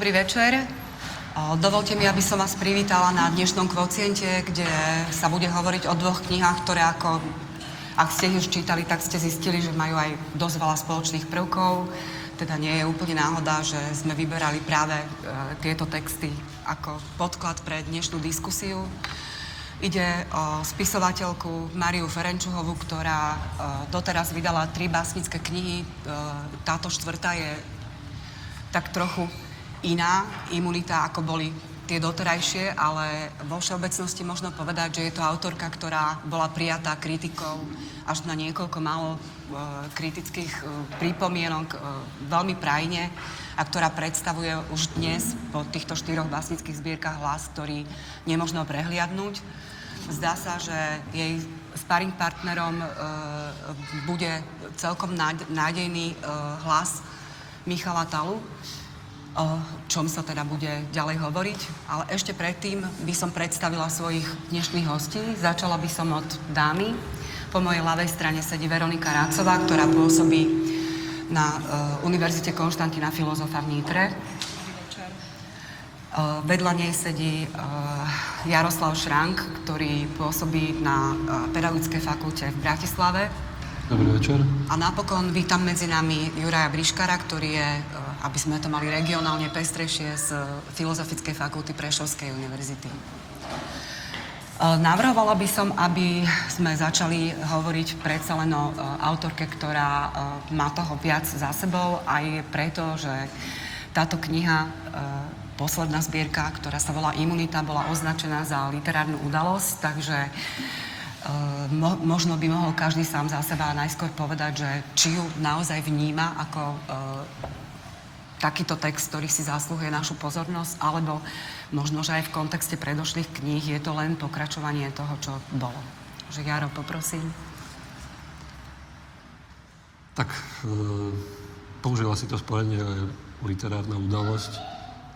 dobrý večer. Dovolte mi, aby som vás privítala na dnešnom kvociente, kde sa bude hovoriť o dvoch knihách, ktoré ako, ak ste ich už čítali, tak ste zistili, že majú aj dosť veľa spoločných prvkov. Teda nie je úplne náhoda, že sme vyberali práve e, tieto texty ako podklad pre dnešnú diskusiu. Ide o spisovateľku Mariu Ferenčuhovu, ktorá e, doteraz vydala tri básnické knihy. E, táto štvrtá je tak trochu iná imunita, ako boli tie doterajšie, ale vo všeobecnosti možno povedať, že je to autorka, ktorá bola prijatá kritikou až na niekoľko málo e, kritických e, prípomienok e, veľmi prajne a ktorá predstavuje už dnes po týchto štyroch básnických zbierkach hlas, ktorý nemožno prehliadnúť. Zdá sa, že jej sparring partnerom bude celkom nádejný hlas Michala Talu, o čom sa teda bude ďalej hovoriť. Ale ešte predtým by som predstavila svojich dnešných hostí. Začala by som od dámy. Po mojej ľavej strane sedí Veronika Rácová, ktorá pôsobí na uh, Univerzite Konštantina Filozofa v Nitre. Uh, vedľa nej sedí uh, Jaroslav Šrank, ktorý pôsobí na uh, Pedagogickej fakulte v Bratislave. Dobrý večer. A napokon vítam medzi nami Juraja Briškara, ktorý je aby sme to mali regionálne pestrejšie z Filozofickej fakulty Prešovskej univerzity. E, navrhovala by som, aby sme začali hovoriť predsa len o e, autorke, ktorá e, má toho viac za sebou, aj preto, že táto kniha, posledná zbierka, ktorá sa volá Imunita, bola označená za literárnu udalosť, takže mo, možno by mohol každý sám za seba najskôr povedať, že či ju naozaj vníma ako takýto text, ktorý si zaslúhuje našu pozornosť, alebo možno, že aj v kontexte predošlých kníh je to len pokračovanie toho, čo bolo. Že Jaro, poprosím. Tak, e, použila si to spojenie literárna udalosť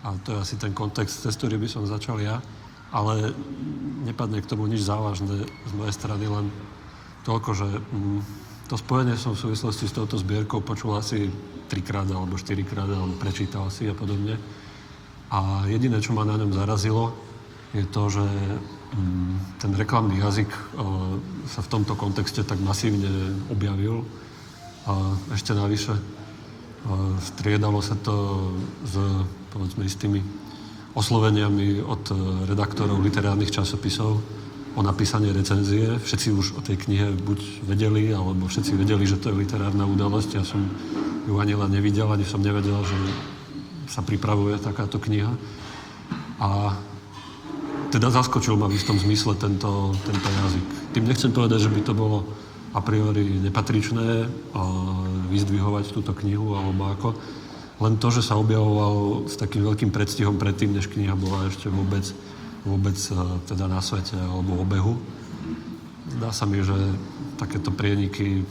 a to je asi ten kontext, cez ktorý by som začal ja, ale nepadne k tomu nič závažné z mojej strany, len toľko, že mm, to spojenie som v súvislosti s touto zbierkou počul asi trikrát alebo štyrikrát, alebo prečítal si a podobne. A jediné, čo ma na ňom zarazilo, je to, že mm, ten reklamný jazyk e, sa v tomto kontexte tak masívne objavil. A ešte navyše e, striedalo sa to s, povedzme, istými osloveniami od e, redaktorov literárnych časopisov o napísanie recenzie. Všetci už o tej knihe buď vedeli, alebo všetci vedeli, že to je literárna udalosť. Ja som ju ani len nevidel, ani som nevedel, že sa pripravuje takáto kniha. A teda zaskočil ma v istom zmysle tento, tento jazyk. Tým nechcem povedať, že by to bolo a priori nepatričné vyzdvihovať túto knihu alebo ako. Len to, že sa objavoval s takým veľkým predstihom predtým, než kniha bola ešte vôbec, vôbec e, teda na svete alebo obehu. Zdá sa mi, že takéto prieniky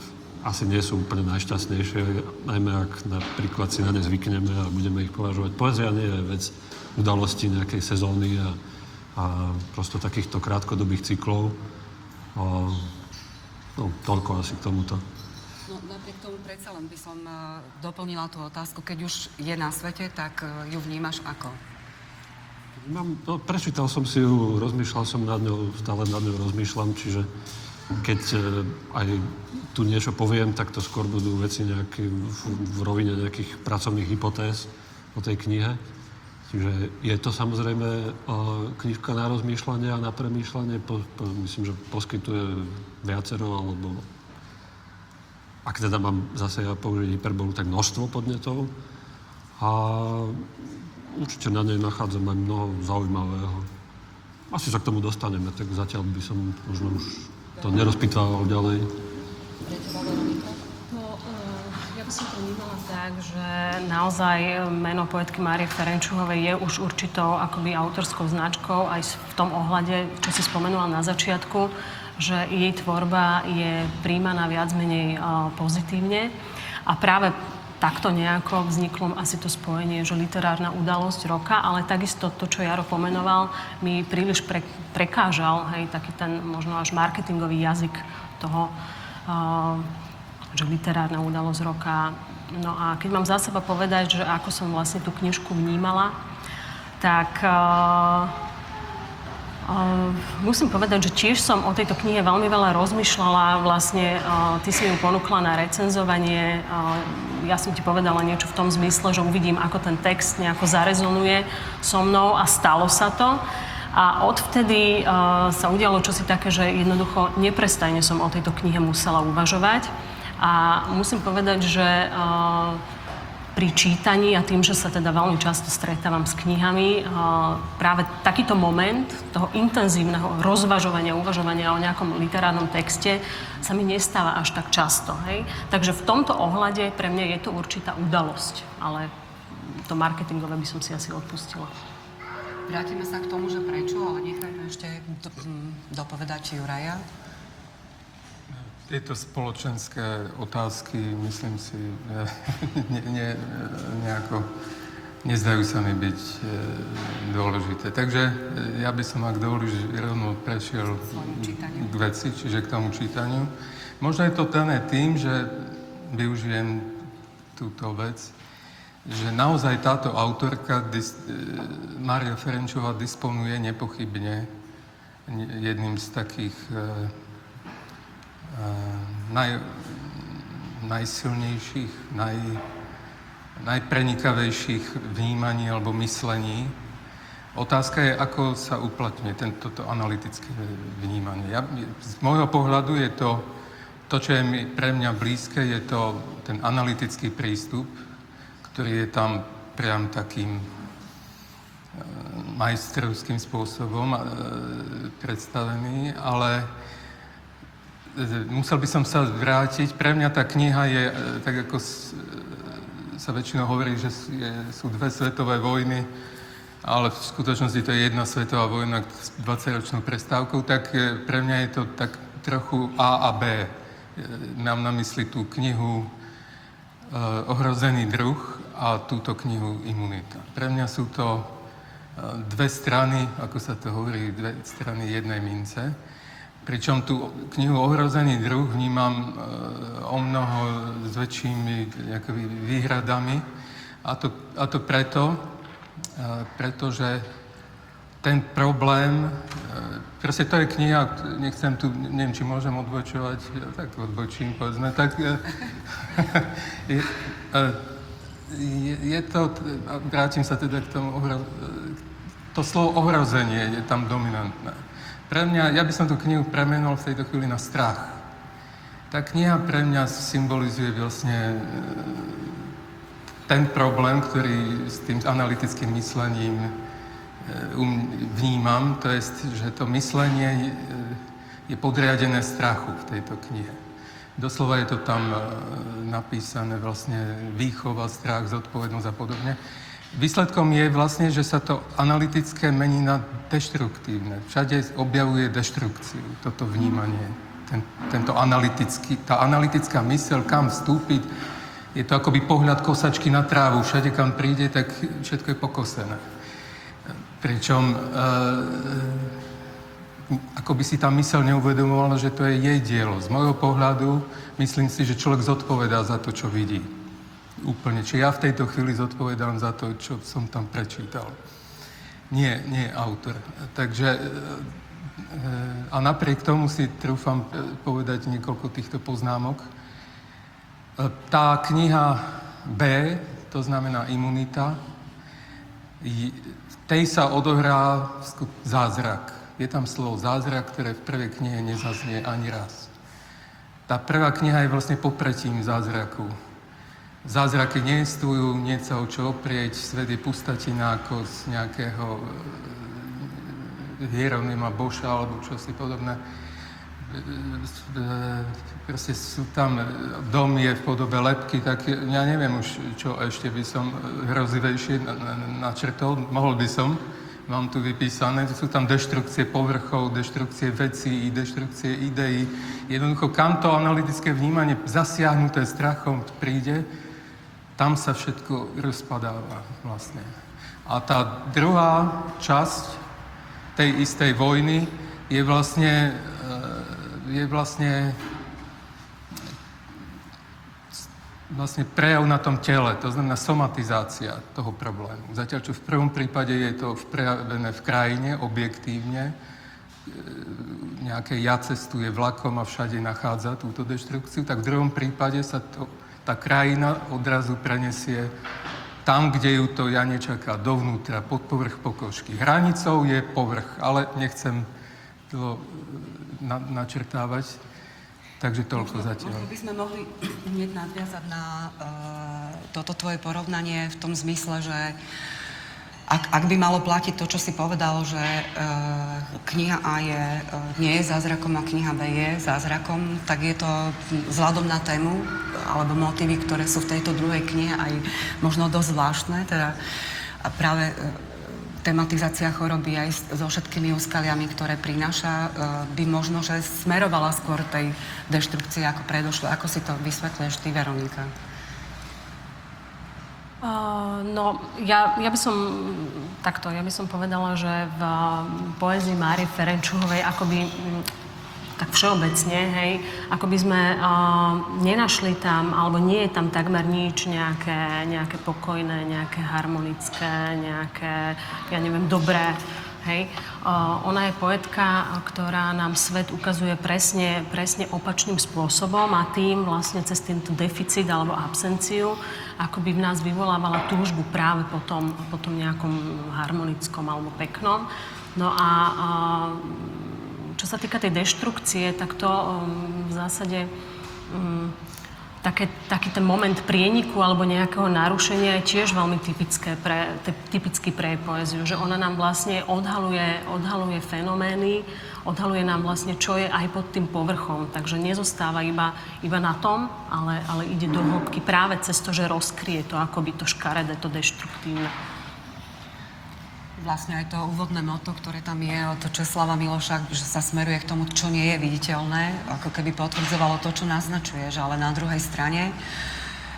asi nie sú úplne najšťastnejšie, najmä ak napríklad si na ne zvykneme a budeme ich považovať. Poezia nie je vec udalosti nejakej sezóny a, a prosto takýchto krátkodobých cyklov. A, no, toľko asi k tomuto. No, napriek tomu predsa len by som uh, doplnila tú otázku. Keď už je na svete, tak uh, ju vnímaš ako? Mám, no, prečítal som si ju, rozmýšľal som nad ňou, stále nad ňou rozmýšľam, čiže keď e, aj tu niečo poviem, tak to skôr budú veci nejaké v, v rovine nejakých pracovných hypotéz o tej knihe. Čiže je to samozrejme e, knižka na rozmýšľanie a na premýšľanie. Po, po, myslím, že poskytuje viacero, alebo ak teda mám zase ja použiť hyperbolu, tak množstvo podnetov. A určite na nej nachádzam aj mnoho zaujímavého. Asi sa k tomu dostaneme, tak zatiaľ by som možno už to nerozpýtával ďalej. No, eh, ja by som to vnímala tak, že naozaj meno poetky Márie Ferenčuhovej je už určitou akoby autorskou značkou aj v tom ohľade, čo si spomenula na začiatku, že jej tvorba je príjmaná viac menej eh, pozitívne. A práve takto nejako vzniklo asi to spojenie, že literárna udalosť roka, ale takisto to, čo Jaro pomenoval, mi príliš pre, prekážal, hej, taký ten možno až marketingový jazyk toho, uh, že literárna udalosť roka. No a keď mám za seba povedať, že ako som vlastne tú knižku vnímala, tak uh, uh, musím povedať, že tiež som o tejto knihe veľmi veľa rozmýšľala. Vlastne uh, ty si ju ponúkla na recenzovanie. Uh, ja som ti povedala niečo v tom zmysle, že uvidím, ako ten text nejako zarezonuje so mnou a stalo sa to. A odvtedy uh, sa udialo čosi také, že jednoducho neprestajne som o tejto knihe musela uvažovať. A musím povedať, že uh, pri čítaní a tým, že sa teda veľmi často stretávam s knihami, práve takýto moment toho intenzívneho rozvažovania, uvažovania o nejakom literárnom texte sa mi nestáva až tak často. Hej? Takže v tomto ohľade pre mňa je to určitá udalosť, ale to marketingové by som si asi odpustila. Vrátime sa k tomu, že prečo, ale nechajme ešte do, dopovedať Juraja tieto spoločenské otázky, myslím si, ne, ne, nejako nezdajú sa mi byť e, dôležité. Takže e, ja by som, ak dovolíš, rovno prešiel k veci, čiže k tomu čítaniu. Možno je to dané tým, že využijem túto vec, že naozaj táto autorka, dis, e, Mária Ferenčová, disponuje nepochybne jedným z takých e, naj, najsilnejších, naj, najprenikavejších vnímaní alebo myslení. Otázka je, ako sa uplatňuje tento analytické vnímanie. Ja, z môjho pohľadu je to, to, čo je pre mňa blízke, je to ten analytický prístup, ktorý je tam priam takým e, majstrovským spôsobom e, predstavený, ale musel by som sa vrátiť. Pre mňa tá kniha je, e, tak ako e, sa väčšinou hovorí, že sú dve svetové vojny, ale v skutočnosti to je jedna svetová vojna s 20-ročnou prestávkou, tak e, pre mňa je to tak trochu A a B. Mám na mysli tú knihu Ohrozený druh a túto knihu Imunita. Pre mňa sú to dve strany, ako sa to hovorí, dve strany jednej mince. Pričom tú knihu Ohrozený druh vnímam e, o mnoho s väčšími výhradami. A to, a to preto, e, pretože ten problém, e, proste to je kniha, nechcem tu, neviem, či môžem odbočovať, tak odbočím, povedzme, tak je, je to, vrátim sa teda k tomu, to slovo ohrozenie je tam dominantné. Pre mňa, ja by som tú knihu premenul v tejto chvíli na strach. Tá kniha pre mňa symbolizuje vlastne e, ten problém, ktorý s tým analytickým myslením e, um, vnímam, to je, že to myslenie je podriadené strachu v tejto knihe. Doslova je to tam e, napísané vlastne výchova, strach, zodpovednosť a podobne. Výsledkom je vlastne, že sa to analytické mení na deštruktívne. Všade objavuje deštrukciu, toto vnímanie. Ten, tento analytický, tá analytická mysel, kam vstúpiť, je to akoby pohľad kosačky na trávu. Všade, kam príde, tak všetko je pokosené. Pričom e, ako by si tá mysel neuvedomovala, že to je jej dielo. Z môjho pohľadu myslím si, že človek zodpovedá za to, čo vidí úplne. Či ja v tejto chvíli zodpovedám za to, čo som tam prečítal. Nie, nie autor. Takže e, a napriek tomu si trúfam e, povedať niekoľko týchto poznámok. E, tá kniha B, to znamená imunita, v tej sa odohrá zázrak. Je tam slovo zázrak, ktoré v prvej knihe nezaznie ani raz. Tá prvá kniha je vlastne popretím zázraku Zázraky neexistujú, nie sa o čo oprieť, svet je pustatina ako z nejakého e, Hieronima Boša alebo čosi podobné. E, e, proste sú tam, dom je v podobe lepky, tak ja neviem už, čo ešte by som hrozivejšie načrtol. Mohol by som, mám tu vypísané, sú tam deštrukcie povrchov, deštrukcie vecí, deštrukcie ideí. Jednoducho, kam to analytické vnímanie zasiahnuté strachom príde, tam sa všetko rozpadáva vlastne. A tá druhá časť tej istej vojny je vlastne, eh, je vlastne vlastne prejav na tom tele, to znamená somatizácia toho problému. Zatiaľ, čo v prvom prípade je to prejavené v krajine, objektívne, e, nejaké ja cestuje vlakom a všade nachádza túto deštrukciu, tak v druhom prípade sa to, tá krajina odrazu prenesie tam, kde ju to ja nečaká, dovnútra, pod povrch pokožky. Hranicou je povrch, ale nechcem to na, načrtávať. Takže toľko možno, zatiaľ. Možno by sme mohli hneď nadviazať na uh, toto tvoje porovnanie v tom zmysle, že ak, ak by malo platiť to, čo si povedal, že uh, kniha A je, uh, nie je zázrakom a kniha B je zázrakom, tak je to vzhľadom na tému alebo motívy, ktoré sú v tejto druhej knihe aj možno dosť zvláštne. Teda a práve uh, tematizácia choroby aj so všetkými úskaliami, ktoré prináša, e, by možno, že smerovala skôr tej deštrukcii ako predošlo. Ako si to vysvetľuješ ty, Veronika? No, ja, ja by som takto, ja by som povedala, že v poezii Márie Ferenčuhovej akoby tak všeobecne, hej, ako by sme uh, nenašli tam, alebo nie je tam takmer nič nejaké, nejaké pokojné, nejaké harmonické, nejaké, ja neviem, dobré, hej. Ona je poetka, ktorá nám svet ukazuje presne, presne opačným spôsobom a tým vlastne cez tento deficit alebo absenciu ako by v nás vyvolávala túžbu práve po tom, po tom nejakom harmonickom alebo peknom. No a čo sa týka tej deštrukcie, tak to um, v zásade um, také, taký ten moment prieniku alebo nejakého narušenia je tiež veľmi typické pre, typický pre poéziu, že ona nám vlastne odhaluje, odhaluje fenomény, odhaluje nám vlastne, čo je aj pod tým povrchom. Takže nezostáva iba, iba na tom, ale, ale ide do hĺbky práve cez to, že rozkrie to akoby to škaredé, to deštruktívne vlastne aj to úvodné moto, ktoré tam je od Česlava Miloša, že sa smeruje k tomu, čo nie je viditeľné, ako keby potvrdzovalo to, čo naznačuješ, ale na druhej strane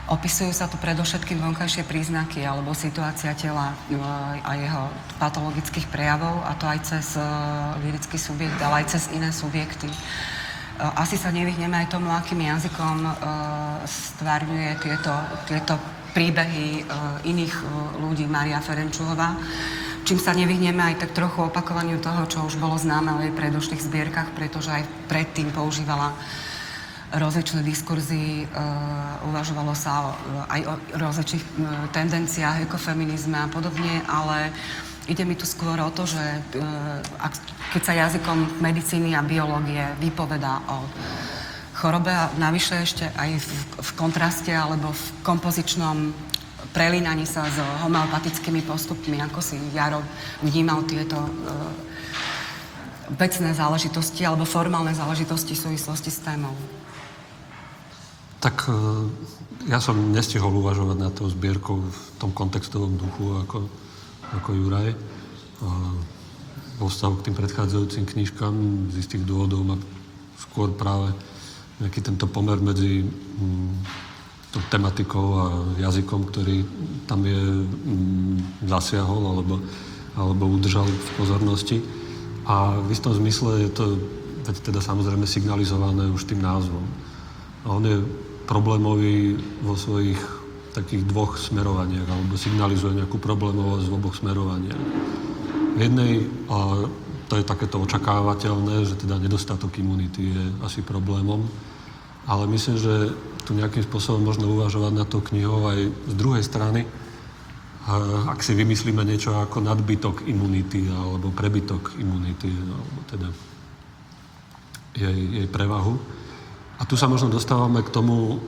opisujú sa tu predovšetkým vonkajšie príznaky alebo situácia tela e, a jeho patologických prejavov a to aj cez uh, lirický subjekt, ale aj cez iné subjekty. Uh, asi sa nevyhneme aj tomu, akým jazykom stvárňuje tieto, tieto príbehy iných ľudí Maria Ferenčuhová čím sa nevyhneme aj tak trochu opakovaniu toho, čo už bolo známe o jej predošlých zbierkach, pretože aj predtým používala rozličné diskurzy, uh, uvažovalo sa o, aj o rozličných uh, tendenciách, ekofeminizme a podobne, ale ide mi tu skôr o to, že uh, ak, keď sa jazykom medicíny a biológie vypovedá o chorobe a navyše ešte aj v, v kontraste alebo v kompozičnom prelínaní sa s homeopatickými postupmi, ako si Jaro vnímal tieto uh, vecné záležitosti alebo formálne záležitosti v súvislosti s témou? Tak uh, ja som nestihol uvažovať na tou zbierkou v tom kontextovom duchu ako, ako Juraj. Uh, vo vzťahu k tým predchádzajúcim knižkám z istých dôvodov ma skôr práve nejaký tento pomer medzi um, tematikou a jazykom, ktorý tam je mm, zasiahol alebo, alebo udržal v pozornosti. A v istom zmysle je to teda samozrejme signalizované už tým názvom. A on je problémový vo svojich takých dvoch smerovaniach, alebo signalizuje nejakú problémovosť v oboch smerovaniach. V jednej, a to je takéto očakávateľné, že teda nedostatok imunity je asi problémom, ale myslím, že tu nejakým spôsobom možno uvažovať na to knihou aj z druhej strany, ak si vymyslíme niečo ako nadbytok imunity alebo prebytok imunity, alebo teda jej, jej prevahu. A tu sa možno dostávame k tomu,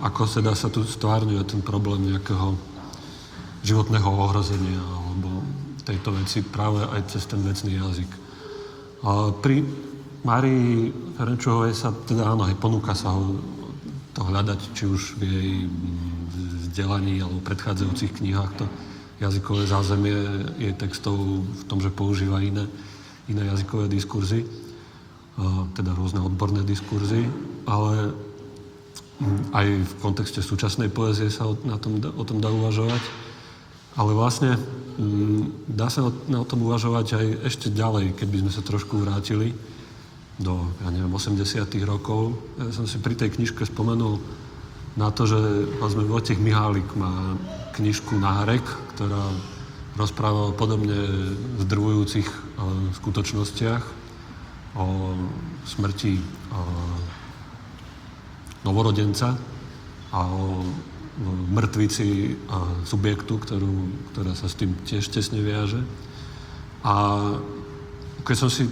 ako teda sa tu stvárňuje ten problém nejakého životného ohrozenia alebo tejto veci práve aj cez ten vecný jazyk. Pri Márii Ferenčovej sa teda áno, aj ponúka sa ho to hľadať, či už v jej mm, vzdelaní alebo predchádzajúcich knihách to jazykové zázemie jej textov v tom, že používa iné, iné jazykové diskurzy, teda rôzne odborné diskurzy, ale aj v kontexte súčasnej poezie sa o, na tom, o tom dá uvažovať. Ale vlastne mm, dá sa na o tom uvažovať aj ešte ďalej, keby sme sa trošku vrátili do, ja neviem, 80 rokov. Ja som si pri tej knižke spomenul na to, že vlastne Vojtech Mihálik má knižku Nárek, ktorá rozpráva o podobne zdrvujúcich e, skutočnostiach, o smrti e, novorodenca a o mŕtvici a subjektu, ktorú, ktorá sa s tým tiež tesne viaže. A keď som si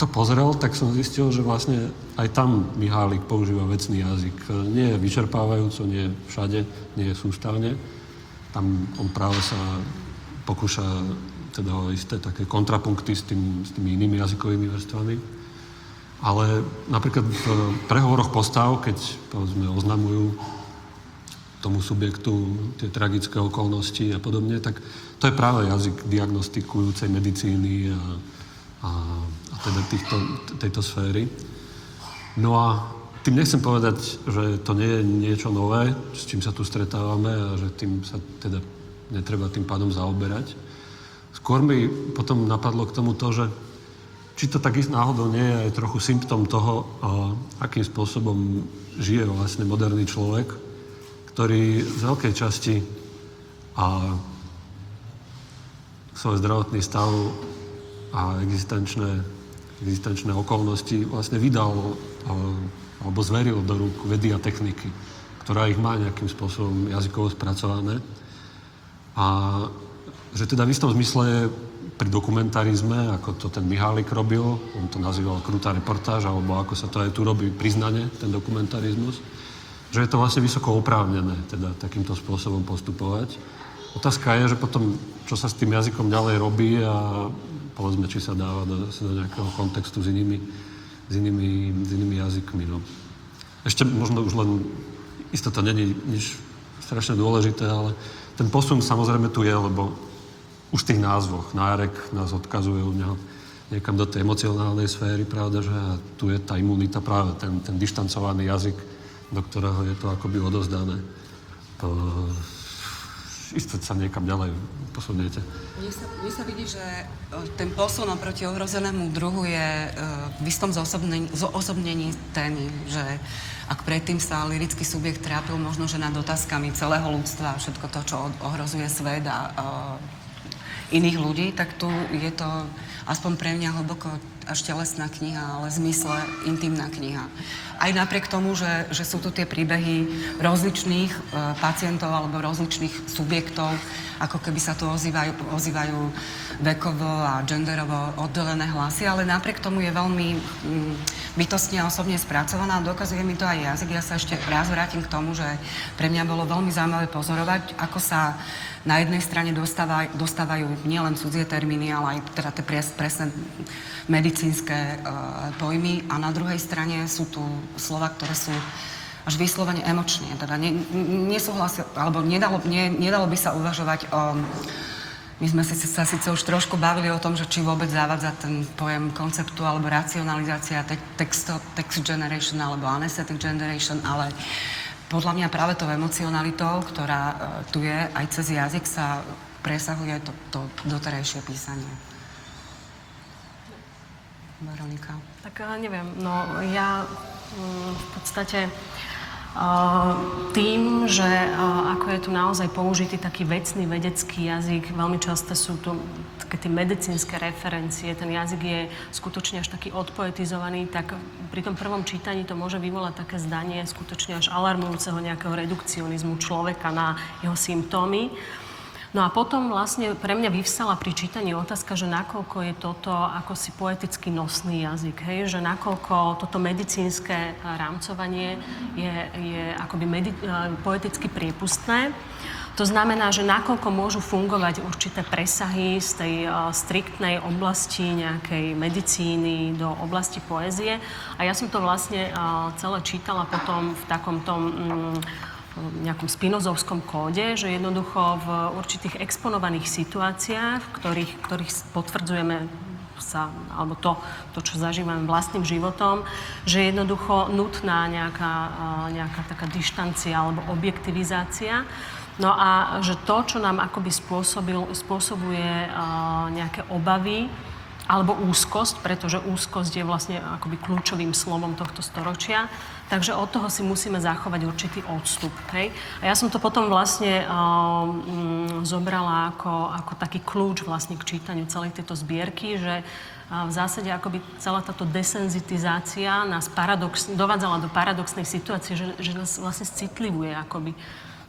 to pozrel, tak som zistil, že vlastne aj tam Mihálik používa vecný jazyk. Nie je vyčerpávajúco, nie je všade, nie je sústavne. Tam on práve sa pokúša teda o isté také kontrapunkty s, tým, s tými inými jazykovými vrstvami. Ale napríklad v prehovoroch postav, keď povedzme oznamujú tomu subjektu tie tragické okolnosti a podobne, tak to je práve jazyk diagnostikujúcej medicíny a, a, teda týchto, tejto sféry. No a tým nechcem povedať, že to nie je niečo nové, s čím sa tu stretávame a že tým sa teda netreba tým pádom zaoberať. Skôr mi potom napadlo k tomu to, že či to tak náhodou nie je aj trochu symptom toho, akým spôsobom žije vlastne moderný človek, ktorý z veľkej časti a svoj zdravotný stav a existenčné, existenčné okolnosti vlastne vydal alebo zveril do rúk vedy a techniky, ktorá ich má nejakým spôsobom jazykovo spracované. A že teda v istom zmysle pri dokumentarizme, ako to ten Mihálik robil, on to nazýval krutá reportáž, alebo ako sa to aj tu robí priznane, ten dokumentarizmus, že je to vlastne vysoko oprávnené teda takýmto spôsobom postupovať. Otázka je, že potom, čo sa s tým jazykom ďalej robí a povedzme, či sa dáva do, do nejakého kontextu s inými, s inými, s inými jazykmi. No. Ešte možno už len, isto to není nič strašne dôležité, ale ten posun samozrejme tu je, lebo už v tých názvoch nárek nás odkazujú niekam do tej emocionálnej sféry, pravda, že a tu je tá imunita, práve ten, ten dištancovaný jazyk, do ktorého je to akoby odozdané. To, isto sa niekam ďalej posuniete. Mne sa, sa vidí, že e, ten posun oproti ohrozenému druhu je e, v istom zosobnení, zosobnení témy, že ak predtým sa lirický subjekt trápil možno, že nad otázkami celého ľudstva, všetko to, čo ohrozuje svet a, a iných ľudí, tak tu je to aspoň pre mňa hlboko až telesná kniha, ale v zmysle intimná kniha. Aj napriek tomu, že, že sú tu tie príbehy rozličných e, pacientov alebo rozličných subjektov, ako keby sa tu ozývajú, ozývajú vekovo a genderovo oddelené hlasy, ale napriek tomu je veľmi mm, bytostne a osobne spracovaná a dokazuje mi to aj jazyk. Ja sa ešte raz vrátim k tomu, že pre mňa bolo veľmi zaujímavé pozorovať, ako sa na jednej strane dostávaj, dostávajú nielen cudzie termíny, ale aj teda tie pres, presné medicínske pojmy a na druhej strane sú tu slova, ktoré sú až vyslovene emočne. Teda ne, nesúhlasil, alebo nedalo, ne, nedalo by sa uvažovať o... My sme si, sa síce už trošku bavili o tom, že či vôbec zavádza ten pojem konceptu alebo racionalizácia text, text generation alebo anesthetic generation, ale podľa mňa práve tou emocionalitou, ktorá uh, tu je, aj cez jazyk sa presahuje to, to doterajšie písanie. Veronika. Tak eh, neviem, no ja mm, v podstate tým, že ako je tu naozaj použitý taký vecný vedecký jazyk, veľmi často sú tu také tie medicínske referencie, ten jazyk je skutočne až taký odpoetizovaný, tak pri tom prvom čítaní to môže vyvolať také zdanie skutočne až alarmujúceho nejakého redukcionizmu človeka na jeho symptómy. No a potom vlastne pre mňa vyvstala pri čítaní otázka, že nakoľko je toto ako si poeticky nosný jazyk, hej? že nakoľko toto medicínske rámcovanie je, je akoby medi- e, poeticky priepustné. To znamená, že nakoľko môžu fungovať určité presahy z tej uh, striktnej oblasti nejakej medicíny do oblasti poézie. A ja som to vlastne uh, celé čítala potom v takom tom um, nejakom spinozovskom kóde, že jednoducho v určitých exponovaných situáciách, v ktorých, ktorých potvrdzujeme sa, alebo to, to, čo zažívame vlastným životom, že je jednoducho nutná nejaká, nejaká taká dištancia alebo objektivizácia. No a že to, čo nám akoby spôsobil, spôsobuje nejaké obavy, alebo úzkosť, pretože úzkosť je vlastne akoby kľúčovým slovom tohto storočia. Takže od toho si musíme zachovať určitý odstup. Hej? A ja som to potom vlastne um, zobrala ako, ako taký kľúč vlastne k čítaniu celej tejto zbierky, že uh, v zásade akoby celá táto desenzitizácia nás paradox, dovádzala do paradoxnej situácie, že, že nás vlastne citlivuje akoby.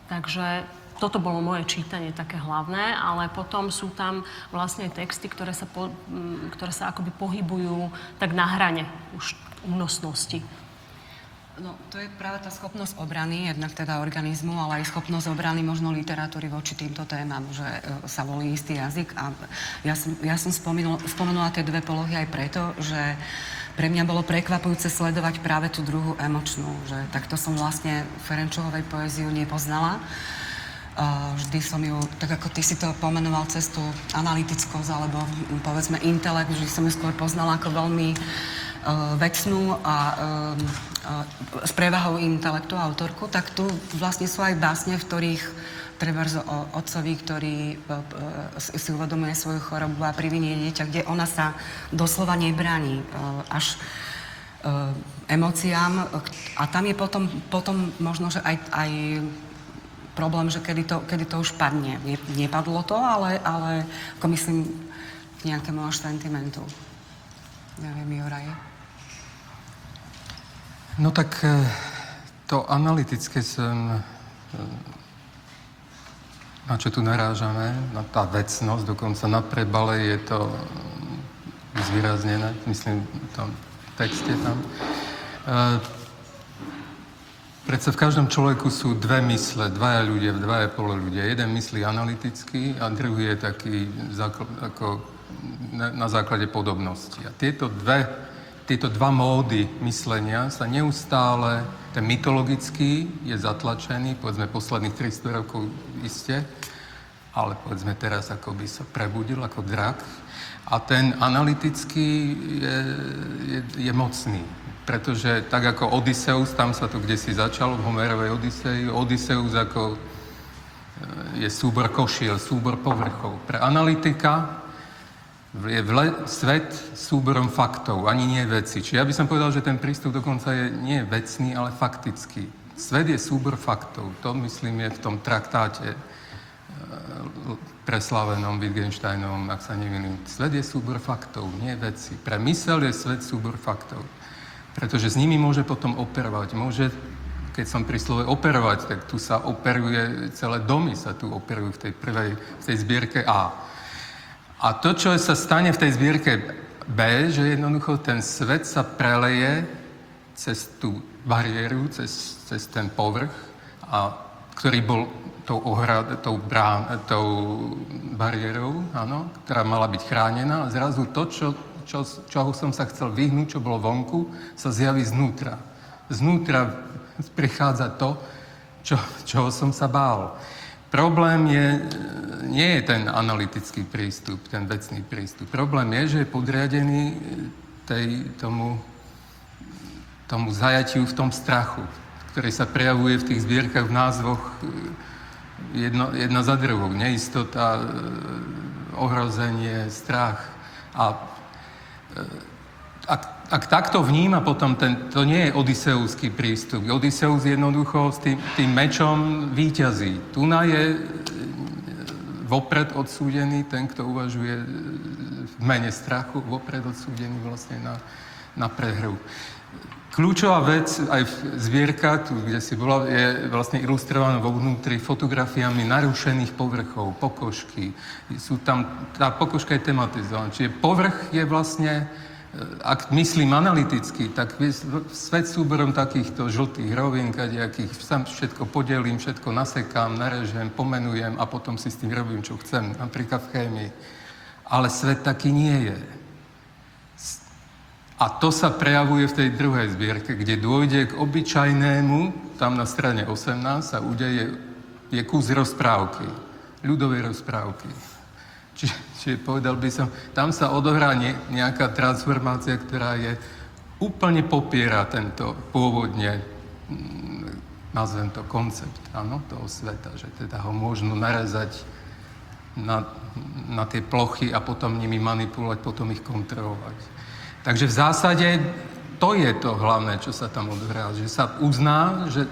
Takže toto bolo moje čítanie také hlavné, ale potom sú tam vlastne texty, ktoré sa, po, ktoré sa akoby pohybujú tak na hrane už únosnosti. No, to je práve tá schopnosť obrany, jednak teda organizmu, ale aj schopnosť obrany možno literatúry voči týmto témam, že e, sa volí istý jazyk. A ja som, ja som spomenul, spomenula tie dve polohy aj preto, že pre mňa bolo prekvapujúce sledovať práve tú druhú emočnú, že takto som vlastne Ferenčovej poéziu nepoznala. Vždy som ju, tak ako ty si to pomenoval, cez tú analytickosť alebo povedzme intelekt, vždy som ju skôr poznala ako veľmi uh, vecnú a uh, s prevahou intelektu autorku, tak tu vlastne sú aj básne, v ktorých treba o otcovi, ktorý si uvedomuje svoju chorobu a privinie dieťa, kde ona sa doslova nebráni až emóciám. A tam je potom, potom možno, že aj, aj problém, že kedy to, kedy to už padne. Nepadlo to, ale, ale ako myslím k nejakému až sentimentu. Neviem, Juraj. No tak e, to analytické som, e, na čo tu narážame, na tá vecnosť, dokonca na prebale je to zvýraznené, myslím, v tom texte tam. E, predsa v každom človeku sú dve mysle, dvaja ľudia, dvaja pole ľudia. Jeden myslí analyticky a druhý je taký ako na, na základe podobnosti. A tieto dve tieto dva módy myslenia sa neustále, ten mytologický je zatlačený, povedzme posledných 300 rokov iste, ale povedzme teraz ako by sa prebudil ako drak. A ten analytický je, je, je mocný, pretože tak ako Odysseus, tam sa to kde si začalo v Homerovej Odysei, Odysseus ako e, je súbor košiel, súbor povrchov. Pre analytika je vle, svet súborom faktov, ani nie veci. Čiže ja by som povedal, že ten prístup dokonca je nie vecný, ale faktický. Svet je súbor faktov. To, myslím, je v tom traktáte e, preslávenom Wittgensteinom, ak sa nemýlim. Svet je súbor faktov, nie veci. Pre mysel je svet súbor faktov. Pretože s nimi môže potom operovať. Môže, keď som pri slove operovať, tak tu sa operuje, celé domy sa tu operujú v tej prvej, v tej zbierke A. A to, čo sa stane v tej zbierke B, že jednoducho ten svet sa preleje cez tú bariéru, cez, cez ten povrch, a, ktorý bol tou, ohrad, tou, brán, tou bariérou, áno, ktorá mala byť chránená. A zrazu to, čo, čo, čoho som sa chcel vyhnúť, čo bolo vonku, sa zjaví znútra. Znútra prichádza to, čo, čoho som sa bál. Problém je, nie je ten analytický prístup, ten vecný prístup. Problém je, že je podriadený tej, tomu, tomu zajatiu v tom strachu, ktorý sa prejavuje v tých zbierkach v názvoch jedno, jedna za druhou. Neistota, ohrozenie, strach. A ak ak takto vníma potom, ten, to nie je odiseusský prístup. Odiseus jednoducho s tým, tým mečom výťazí. Tuna je e, vopred odsúdený ten, kto uvažuje e, v mene strachu, vopred odsúdený vlastne na, na prehru. Kľúčová vec aj v zbierka, tu, kde si bola, je vlastne ilustrovaná vo vnútri fotografiami narušených povrchov, pokožky. Sú tam, tá pokožka je tematizovaná. Čiže povrch je vlastne ak myslím analyticky, tak svet súborom takýchto žltých rovín, kadejakých, sam všetko podelím, všetko nasekám, narežem, pomenujem a potom si s tým robím, čo chcem, napríklad v chémii. Ale svet taký nie je. A to sa prejavuje v tej druhej zbierke, kde dôjde k obyčajnému, tam na strane 18 sa udeje, je kus rozprávky, ľudovej rozprávky. Čiže, čiže povedal by som, tam sa odohrá ne, nejaká transformácia, ktorá je úplne popiera tento pôvodne, mm, nazvem to koncept, áno, toho sveta, že teda ho možno narezať na, na tie plochy a potom nimi manipulovať, potom ich kontrolovať. Takže v zásade to je to hlavné, čo sa tam odhrá, že sa uzná, že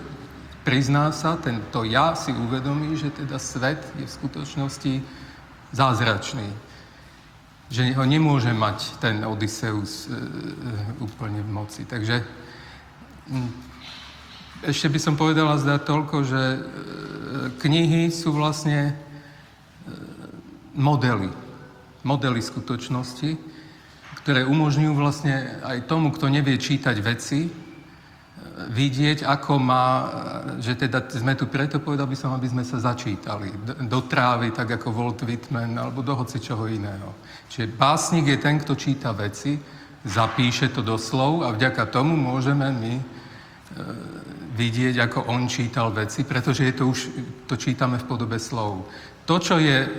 prizná sa, tento ja si uvedomí, že teda svet je v skutočnosti zázračný. Že ho nemôže mať ten Odysseus e, e, úplne v moci. Takže ešte by som povedala zdá toľko, že e, knihy sú vlastne e, modely. Modely skutočnosti, ktoré umožňujú vlastne aj tomu, kto nevie čítať veci, vidieť, ako má, že teda sme tu preto, povedal by som, aby sme sa začítali do trávy, tak ako Walt Whitman, alebo do hoci čoho iného. Čiže básnik je ten, kto číta veci, zapíše to do slov a vďaka tomu môžeme my e, vidieť, ako on čítal veci, pretože je to už, to čítame v podobe slov. To, čo je e,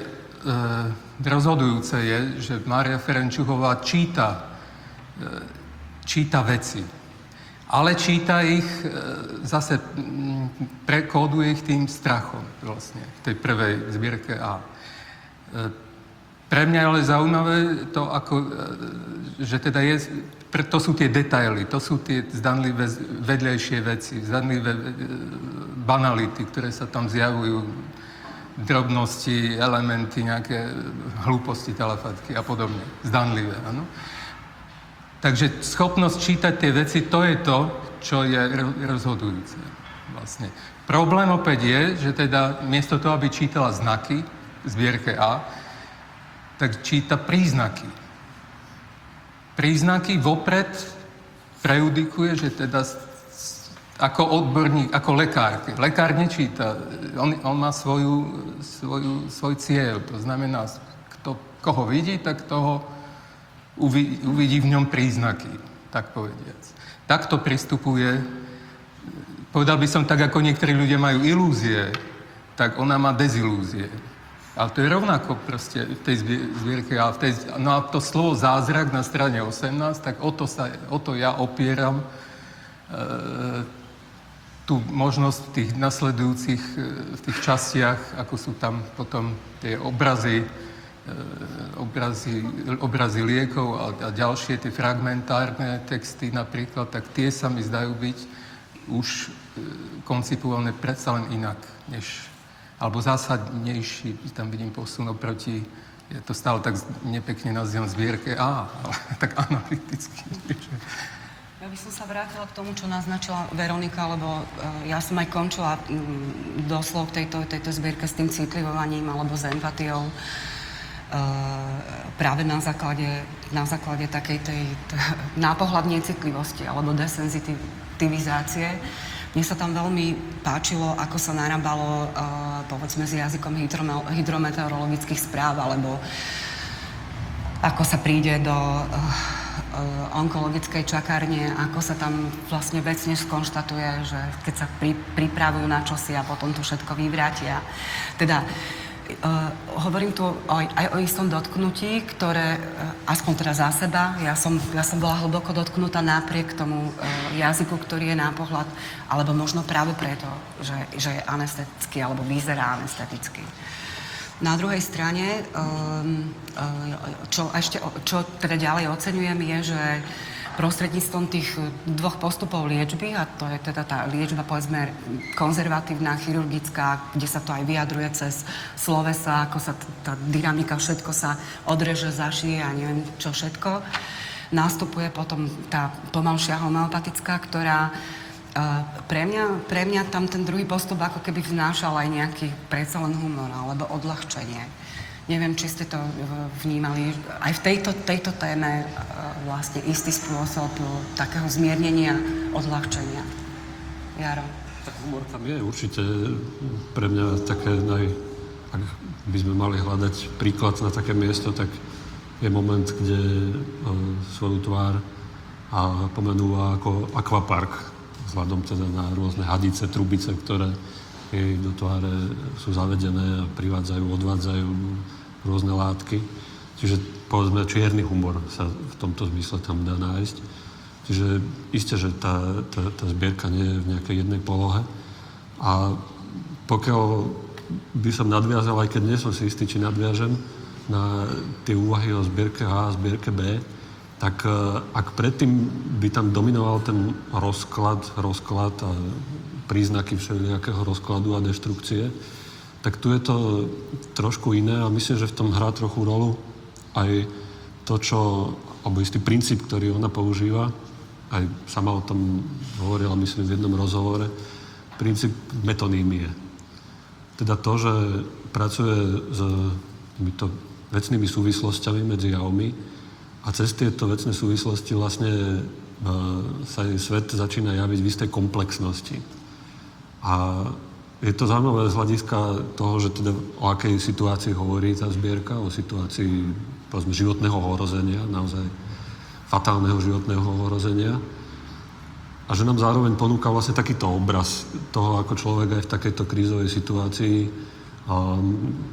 rozhodujúce, je, že Mária Ferenčuchová číta, e, číta veci ale číta ich, e, zase prekóduje ich tým strachom vlastne, v tej prvej zbierke A. E, pre mňa je ale zaujímavé to, ako, že teda je, to sú tie detaily, to sú tie zdanlivé vedľajšie veci, zdanlivé banality, ktoré sa tam zjavujú, drobnosti, elementy, nejaké hlúposti, telefatky a podobne. Zdanlivé, áno. Takže schopnosť čítať tie veci, to je to, čo je rozhodujúce. Vlastne. Problém opäť je, že teda miesto toho, aby čítala znaky v zbierke A, tak číta príznaky. Príznaky vopred prejudikuje, že teda ako odborník, ako lekár. Lekár nečíta, on, on má svoju, svoju, svoj cieľ. To znamená, kto, koho vidí, tak toho uvidí, uvidí v ňom príznaky, tak povediac. Takto pristupuje, povedal by som tak, ako niektorí ľudia majú ilúzie, tak ona má dezilúzie. Ale to je rovnako proste v tej zbierke. A v tej, no a to slovo zázrak na strane 18, tak o to, sa, o to ja opieram e, tú možnosť v tých nasledujúcich, e, v tých častiach, ako sú tam potom tie obrazy E, obrazy, obrazy liekov a, a ďalšie tie fragmentárne texty napríklad, tak tie sa mi zdajú byť už e, koncipované predsa len inak, než, alebo zásadnejší, tam vidím posun oproti, je to stále tak nepekne nazývam zbierke A, ale tak analyticky. Ja by som sa vrátila k tomu, čo naznačila Veronika, lebo uh, ja som aj končila um, doslov tejto, tejto zbierke s tým citlivovaním alebo s empatiou. Eh, práve na základe, na základe takej tej t- nápohľad necitlivosti alebo desenzitivizácie. Mne sa tam veľmi páčilo, ako sa narábalo, uh, povedzme, s jazykom hydrome- hydrometeorologických správ, alebo ako sa príde do uh, onkologickej čakárne, ako sa tam vlastne vecne skonštatuje, že keď sa pri, pripravujú na čosi a potom to všetko vyvrátia. Teda uh, hovorím tu aj, aj o istom dotknutí, ktoré, uh, aspoň teda za seba, ja som, ja som bola hlboko dotknutá napriek tomu uh, jazyku, ktorý je na pohľad, alebo možno práve preto, že, že je anestetický, alebo vyzerá anestetický. Na druhej strane, um, čo, ešte, čo teda ďalej oceňujem, je, že prostredníctvom tých dvoch postupov liečby, a to je teda tá liečba, povedzme, konzervatívna, chirurgická, kde sa to aj vyjadruje cez slovesa, ako sa tá dynamika, všetko sa odreže, zašije a neviem čo všetko. Nástupuje potom tá pomalšia homeopatická, ktorá Uh, pre, mňa, pre mňa tam ten druhý postup ako keby vnášal aj nejaký predsa len humor alebo odľahčenie. Neviem, či ste to vnímali. Aj v tejto, tejto téme e, vlastne istý spôsob takého zmiernenia, odľahčenia. Jaro. Tak humor tam je určite pre mňa také naj... Ak by sme mali hľadať príklad na také miesto, tak je moment, kde svoju tvár a pomenúva ako akvapark, vzhľadom teda na rôzne hadice, trubice, ktoré jej do tváre sú zavedené a privádzajú, odvádzajú rôzne látky. Čiže povedzme čierny humor sa v tomto zmysle tam dá nájsť. Čiže isté, že tá, tá, tá zbierka nie je v nejakej jednej polohe. A pokiaľ by som nadviazal, aj keď nie som si istý, či nadviažem, na tie úvahy o zbierke A a zbierke B, tak e, ak predtým by tam dominoval ten rozklad, rozklad a príznaky všelijakého rozkladu a deštrukcie, tak tu je to trošku iné a myslím, že v tom hrá trochu rolu aj to, čo, alebo istý princíp, ktorý ona používa, aj sama o tom hovorila, myslím, v jednom rozhovore, princíp metonímie. Teda to, že pracuje s týmito vecnými súvislostiami medzi javmi a cez tieto vecné súvislosti vlastne e, sa svet začína javiť v istej komplexnosti. A je to zaujímavé z hľadiska toho, že teda o akej situácii hovorí tá zbierka, o situácii povedzme, životného ohrozenia, naozaj fatálneho životného ohrozenia. A že nám zároveň ponúka vlastne takýto obraz toho, ako človek aj v takejto krízovej situácii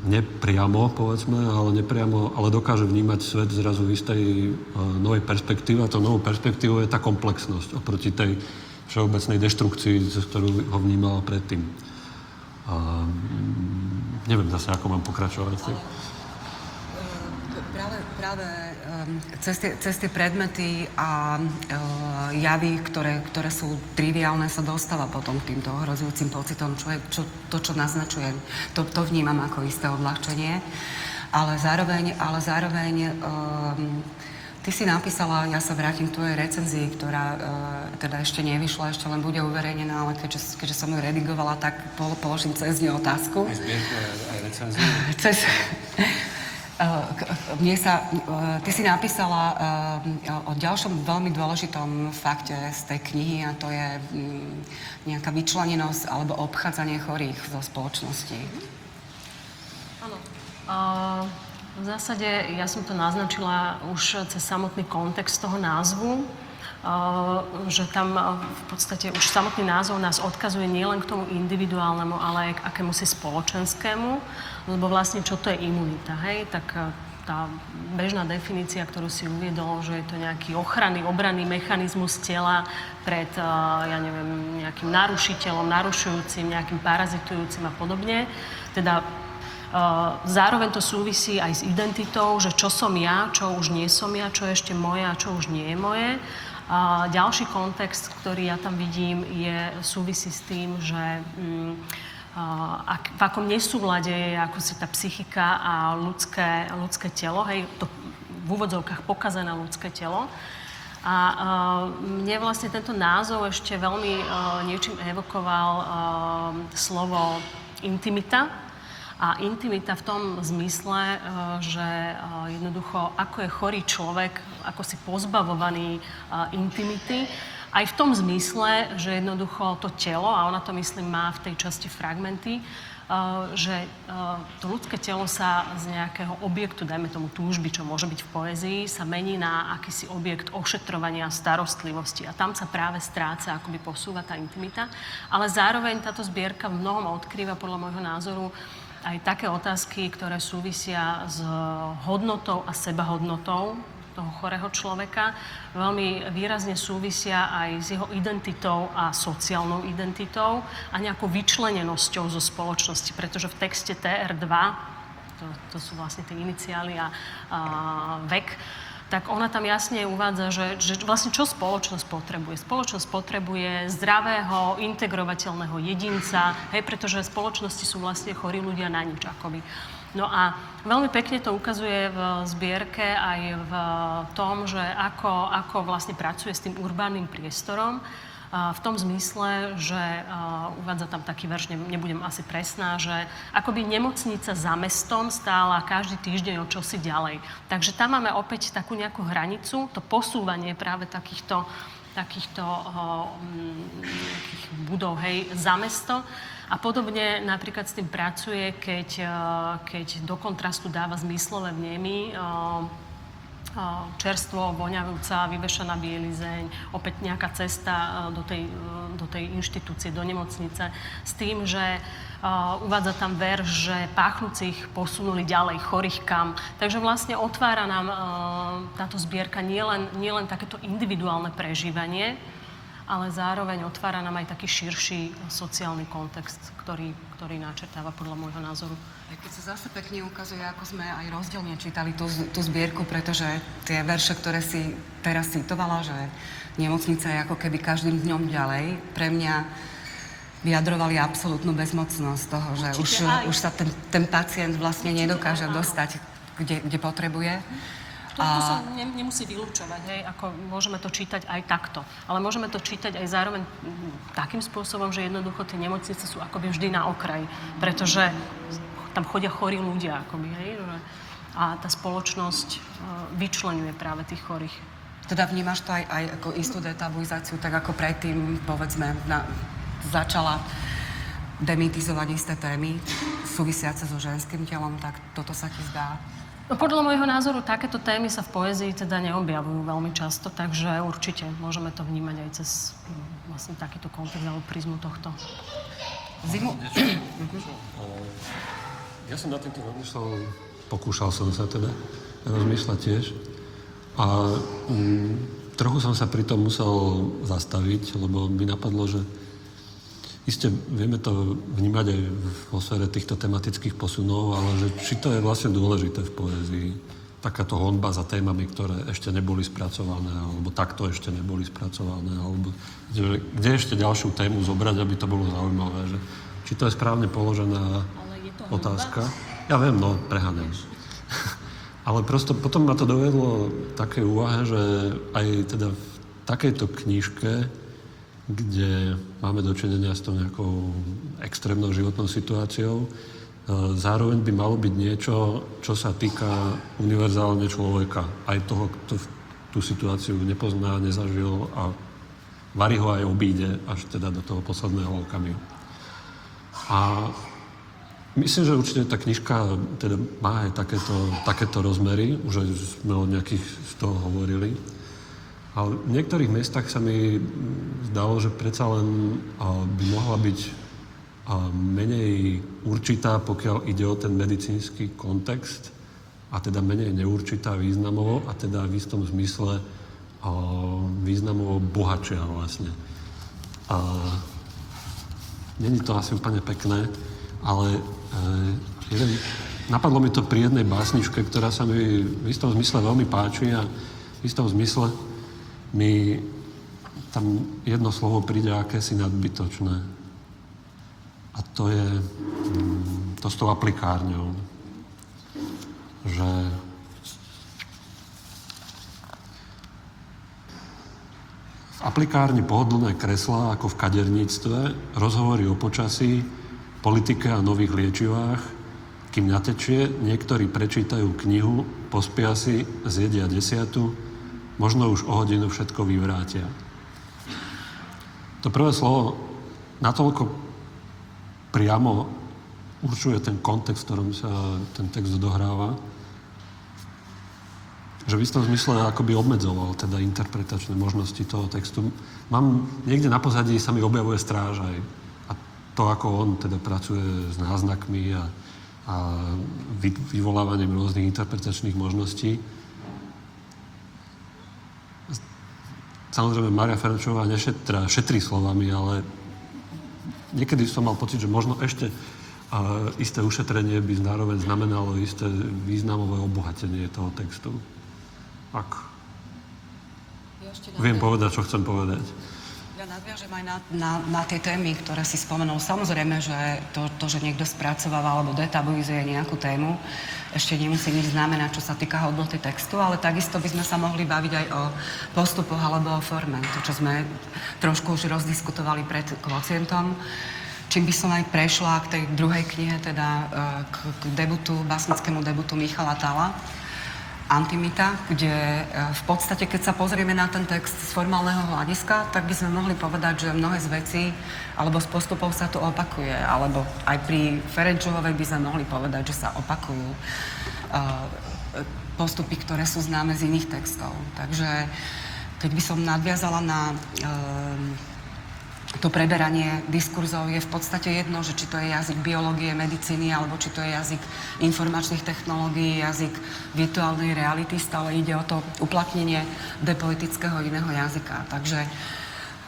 nepriamo, povedzme, ale nepriamo, ale dokáže vnímať svet zrazu v istej novej perspektíve a to novou perspektívou je tá komplexnosť oproti tej všeobecnej deštrukcii, cez ktorú ho vnímala predtým. A, neviem zase, ako mám pokračovať. Ale, práve, práve um, cez, tie, cez tie predmety a uh, javy, ktoré, ktoré sú triviálne, sa dostáva potom k týmto ohrozujúcim pocitom, čo je čo, to, čo naznačuje. To, to vnímam ako isté odľahčenie. Ale zároveň, ale zároveň um, ty si napísala, ja sa vrátim k tvojej recenzii, ktorá uh, teda ešte nevyšla, ešte len bude uverejnená, ale keďže, keďže som ju redigovala, tak položím cez ňu otázku. Aj zbierku, aj recenziu? Cez, mne sa, eh, ty si napísala eh, o ďalšom veľmi dôležitom fakte z tej knihy a to je mm, nejaká vyčlenenosť alebo obchádzanie chorých zo spoločnosti. Áno. v zásade ja som to naznačila už cez samotný kontext toho názvu, že tam v podstate už samotný názov nás odkazuje nielen k tomu individuálnemu, ale aj k akémusi spoločenskému, lebo vlastne čo to je imunita, hej? Tak tá bežná definícia, ktorú si uviedol, že je to nejaký ochranný, obranný mechanizmus tela pred, ja neviem, nejakým narušiteľom, narušujúcim, nejakým parazitujúcim a podobne. Teda zároveň to súvisí aj s identitou, že čo som ja, čo už nie som ja, čo je ešte moje a čo už nie je moje. A ďalší kontext, ktorý ja tam vidím, je, súvisí s tým, že mm, ak, v akom nesúvlade je ako si tá psychika a ľudské, ľudské telo, hej, to v úvodzovkách pokazané ľudské telo. A uh, mne vlastne tento názov ešte veľmi uh, niečím evokoval uh, slovo intimita, a intimita v tom zmysle, e, že e, jednoducho, ako je chorý človek, ako si pozbavovaný e, intimity, aj v tom zmysle, že jednoducho to telo, a ona to myslím má v tej časti fragmenty, že to ľudské telo sa z nejakého objektu, dajme tomu túžby, čo môže byť v poézii, sa mení na akýsi objekt ošetrovania starostlivosti. A tam sa práve stráca, akoby posúva tá intimita. Ale zároveň táto zbierka v mnohom odkrýva, podľa môjho názoru, aj také otázky, ktoré súvisia s hodnotou a sebahodnotou toho chorého človeka. Veľmi výrazne súvisia aj s jeho identitou a sociálnou identitou a nejakou vyčlenenosťou zo spoločnosti, pretože v texte TR2, to, to sú vlastne tie iniciály a, a vek, tak ona tam jasne uvádza, že, že vlastne čo spoločnosť potrebuje. Spoločnosť potrebuje zdravého, integrovateľného jedinca, hej, pretože spoločnosti sú vlastne chorí ľudia na nič, akoby. No a veľmi pekne to ukazuje v zbierke aj v tom, že ako, ako vlastne pracuje s tým urbánnym priestorom v tom zmysle, že uvádza tam taký verš, nebudem asi presná, že akoby nemocnica za mestom stála každý týždeň o čosi ďalej. Takže tam máme opäť takú nejakú hranicu, to posúvanie práve takýchto, takýchto uh, budov, hej, za mesto. A podobne napríklad s tým pracuje, keď, keď do kontrastu dáva zmyslové vnemy, čerstvo, voňavúca, vyvešená bielizeň, opäť nejaká cesta do tej, do tej inštitúcie, do nemocnice, s tým, že uvádza tam ver, že páchnúcich posunuli ďalej, chorých kam. Takže vlastne otvára nám táto zbierka nielen, nielen takéto individuálne prežívanie, ale zároveň otvára nám aj taký širší sociálny kontext, ktorý, ktorý načrtáva podľa môjho názoru. Keď sa zase pekne ukazuje, ako sme aj rozdielne čítali tú, tú zbierku, pretože tie verše, ktoré si teraz citovala, že nemocnica je ako keby každým dňom ďalej, pre mňa vyjadrovali absolútnu bezmocnosť toho, že už, už sa ten, ten pacient vlastne nedokáže dostať, kde, kde potrebuje. To, to sa ne, nemusí vylúčovať, hej, ako môžeme to čítať aj takto. Ale môžeme to čítať aj zároveň takým spôsobom, že jednoducho tie nemocnice sú akoby vždy na okraji, pretože tam chodia chorí ľudia, akoby, hej, a tá spoločnosť uh, vyčlenuje práve tých chorých. Teda vnímaš to aj, aj ako istú detabuizáciu, tak ako predtým, povedzme, na, začala demitizovať isté témy súvisiace so ženským telom, tak toto sa ti zdá? No, podľa môjho názoru takéto témy sa v poézii teda neobjavujú veľmi často, takže určite môžeme to vnímať aj cez hm, vlastne takýto kontext alebo prízmu tohto. Zimu? Ja som na týmto rozmýšľal, pokúšal som sa teda rozmýšľať tiež. A mm, trochu som sa pri tom musel zastaviť, lebo mi napadlo, že Isté vieme to vnímať aj vo sfére týchto tematických posunov, ale že či to je vlastne dôležité v poézii, takáto honba za témami, ktoré ešte neboli spracované, alebo takto ešte neboli spracované, alebo kde, kde ešte ďalšiu tému zobrať, aby to bolo zaujímavé. Že, či to je správne položená otázka. Ja viem, no, preháňam. Ale prosto potom ma to dovedlo také úvahe, že aj teda v takejto knižke, kde máme dočinenia s tou nejakou extrémnou životnou situáciou, e, zároveň by malo byť niečo, čo sa týka univerzálne človeka. Aj toho, kto tú situáciu nepozná, nezažil a varí ho aj obíde až teda do toho posledného okamihu. A Myslím, že určite tá knižka teda má aj takéto, takéto rozmery, už aj sme o nejakých z toho hovorili. Ale v niektorých miestach sa mi zdalo, že predsa len by mohla byť menej určitá, pokiaľ ide o ten medicínsky kontext a teda menej neurčitá významovo a teda v istom zmysle významovo bohatšia vlastne. A není to asi úplne pekné, ale Jeden, napadlo mi to pri jednej básničke, ktorá sa mi v istom zmysle veľmi páči a v istom zmysle mi tam jedno slovo príde akési nadbytočné. A to je mm, to s tou aplikárňou. Že v aplikárni pohodlné kreslá ako v kaderníctve, rozhovory o počasí, politike a nových liečivách, kým natečie, niektorí prečítajú knihu, pospia si, zjedia desiatu, možno už o hodinu všetko vyvrátia. To prvé slovo natoľko priamo určuje ten kontext, v ktorom sa ten text odohráva, že v istom zmysle akoby obmedzoval teda interpretačné možnosti toho textu. Mám, niekde na pozadí sa mi objavuje strážaj to, ako on teda pracuje s náznakmi a, a vy, vyvolávaním rôznych interpretačných možností. Samozrejme, Maria Ferenčová nešetra, šetrí slovami, ale niekedy som mal pocit, že možno ešte a isté ušetrenie by zároveň znamenalo isté významové obohatenie toho textu. Ak viem povedať, čo chcem povedať. Nadviažem aj na, na, na tie témy, ktoré si spomenul. Samozrejme, že to, to, že niekto spracováva alebo detabuizuje nejakú tému, ešte nemusí nič znamenať, čo sa týka hodnoty textu, ale takisto by sme sa mohli baviť aj o postupoch alebo o forme. To, čo sme trošku už rozdiskutovali pred kvocientom. Čím by som aj prešla k tej druhej knihe, teda e, k, k debutu, básnickému debutu Michala Tala, Antimita, kde e, v podstate, keď sa pozrieme na ten text z formálneho hľadiska, tak by sme mohli povedať, že mnohé z vecí alebo z postupov sa tu opakuje, alebo aj pri Ferenčovej by sme mohli povedať, že sa opakujú e, postupy, ktoré sú známe z iných textov. Takže keď by som nadviazala na e, to preberanie diskurzov je v podstate jedno, že či to je jazyk biológie, medicíny, alebo či to je jazyk informačných technológií, jazyk virtuálnej reality, stále ide o to uplatnenie depoetického iného jazyka. Takže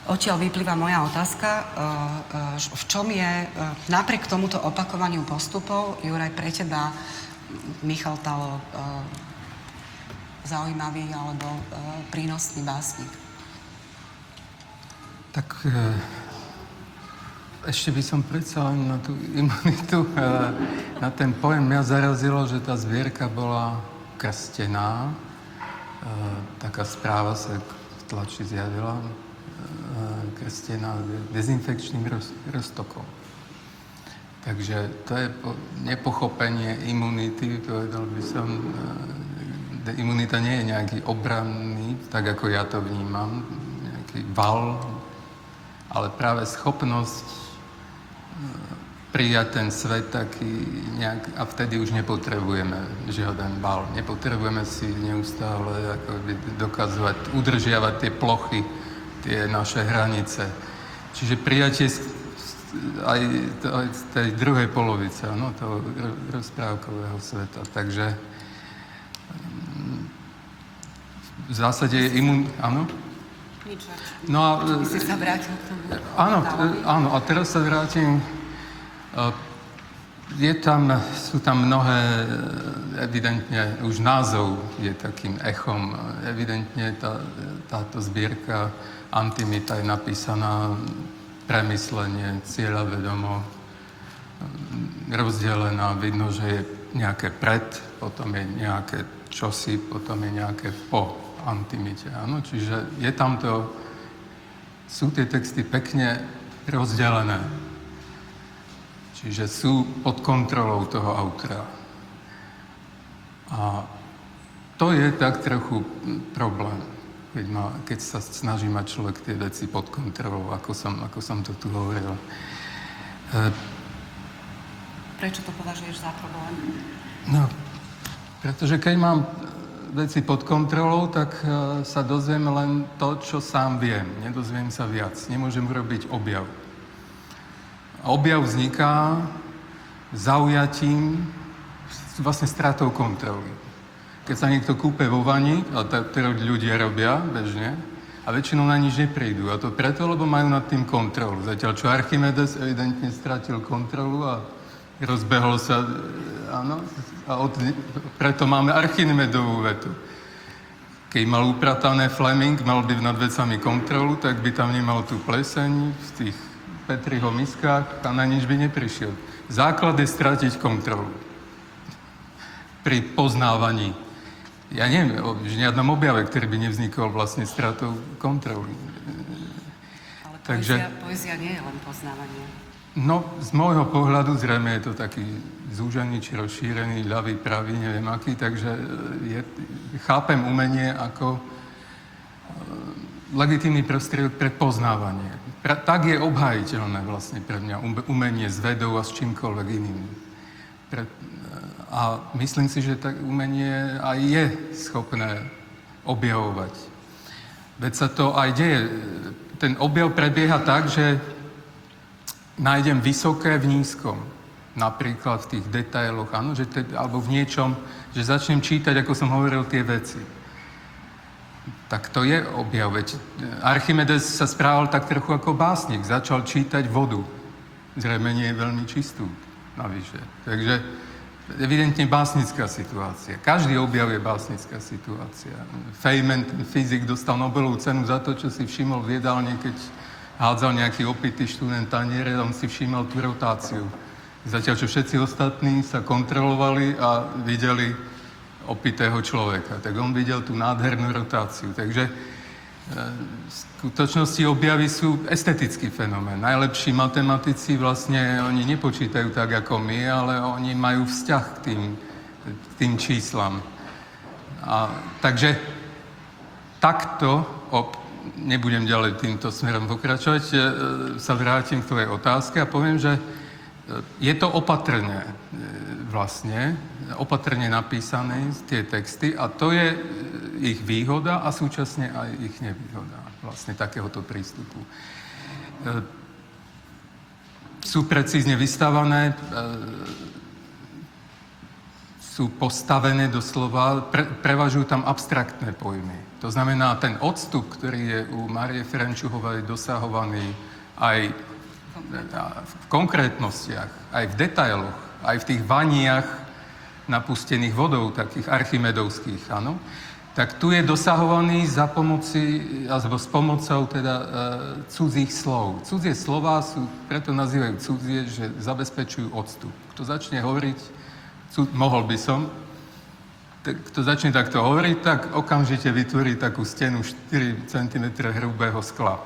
Odtiaľ vyplýva moja otázka, e, e, v čom je e, napriek tomuto opakovaniu postupov, Juraj, pre teba Michal Talo zaujímavý alebo prínosný básnik? Tak ešte by som predsa na tú imunitu, na ten pojem mňa zarazilo, že tá zvierka bola krstená. Taká správa sa v tlači zjavila krstená dezinfekčným roztokom. Takže to je nepochopenie imunity, povedal by som. E, imunita nie je nejaký obranný, tak ako ja to vnímam, nejaký val, ale práve schopnosť e, prijať ten svet taký nejak, a vtedy už nepotrebujeme žiaden bal. Nepotrebujeme si neustále ako dokazovať, udržiavať tie plochy, tie naše hranice. Čiže prijatie aj, aj z tej druhej polovice, no, toho rozprávkového sveta. Takže mm, v zásade je imun... Áno? No a... Ty si sa vrátil k tomu. Áno, áno, a teraz sa vrátim. Je tam, sú tam mnohé, evidentne, už názov je takým echom. Evidentne tá, táto zbierka Antimita je napísaná premyslenie, cieľavedomo, rozdelená. Vidno, že je nejaké pred, potom je nejaké čosi, potom je nejaké po antimite. Áno? Čiže je tam to, sú tie texty pekne rozdelené. Čiže sú pod kontrolou toho autora. A to je tak trochu problém keď, ma, keď sa snaží mať človek tie veci pod kontrolou, ako som, ako som to tu hovoril. E, Prečo to považuješ za problém? No, pretože keď mám veci pod kontrolou, tak uh, sa dozviem len to, čo sám viem. Nedozviem sa viac. Nemôžem urobiť objav. A objav vzniká zaujatím, vlastne stratou kontroly keď sa niekto kúpe vo vani, a to ľudia robia bežne, a väčšinou na nič neprídu. A to preto, lebo majú nad tým kontrolu. Zatiaľ, čo Archimedes evidentne stratil kontrolu a rozbehol sa, áno, a od, preto máme Archimedovú vetu. Keď mal upratané Fleming, mal by nad vecami kontrolu, tak by tam nemal tú pleseň v tých Petriho miskách a na nič by neprišiel. Základ je stratiť kontrolu pri poznávaní ja neviem o žiadnom objave, ktorý by nevznikol vlastne stratou kontroly. Ale Takže, poézia, nie je len poznávanie. No, z môjho pohľadu zrejme je to taký zúžený či rozšírený, ľavý, pravý, neviem aký, takže e, je, chápem umenie ako e, legitímny prostriedok pre poznávanie. Pra, tak je obhajiteľné vlastne pre mňa umenie s vedou a s čímkoľvek iným. Pre, a myslím si, že tak umenie aj je schopné objavovať. Veď sa to aj deje. Ten objav prebieha tak, že nájdem vysoké v nízkom. Napríklad v tých detailoch, áno, že te, alebo v niečom, že začnem čítať, ako som hovoril, tie veci. Tak to je objav. Veď Archimedes sa správal tak trochu ako básnik. Začal čítať vodu. Zrejme nie je veľmi čistú navyše. Takže evidentne básnická situácia. Každý objav je básnická situácia. Feynman, fyzik, dostal Nobelovú cenu za to, čo si všimol v jedálne, keď hádzal nejaký opitý študent taniere, on si všimol tú rotáciu. Zatiaľ, čo všetci ostatní sa kontrolovali a videli opitého človeka. Tak on videl tú nádhernú rotáciu. Takže v skutočnosti objavy sú estetický fenomén. Najlepší matematici vlastne, oni nepočítajú tak ako my, ale oni majú vzťah k tým, k tým číslam. A, takže takto, op, nebudem ďalej týmto smerom pokračovať, e, sa vrátim k tvojej otázke a poviem, že e, je to opatrne e, vlastne, opatrne napísané tie texty a to je ich výhoda a súčasne aj ich nevýhoda vlastne takéhoto prístupu. E, sú precízne vystavané, e, sú postavené doslova, pre, prevažujú tam abstraktné pojmy. To znamená, ten odstup, ktorý je u Marie Ferenčuhovej dosahovaný aj v konkrétnostiach, aj v detailoch, aj v tých vaniach napustených vodou, takých archimedovských, áno, tak tu je dosahovaný za pomoci, alebo s pomocou teda e, cudzích slov. Cudzie slova sú, preto nazývajú cudzie, že zabezpečujú odstup. Kto začne hovoriť, cud, mohol by som, tak, kto začne takto hovoriť, tak okamžite vytvorí takú stenu 4 cm hrubého skla.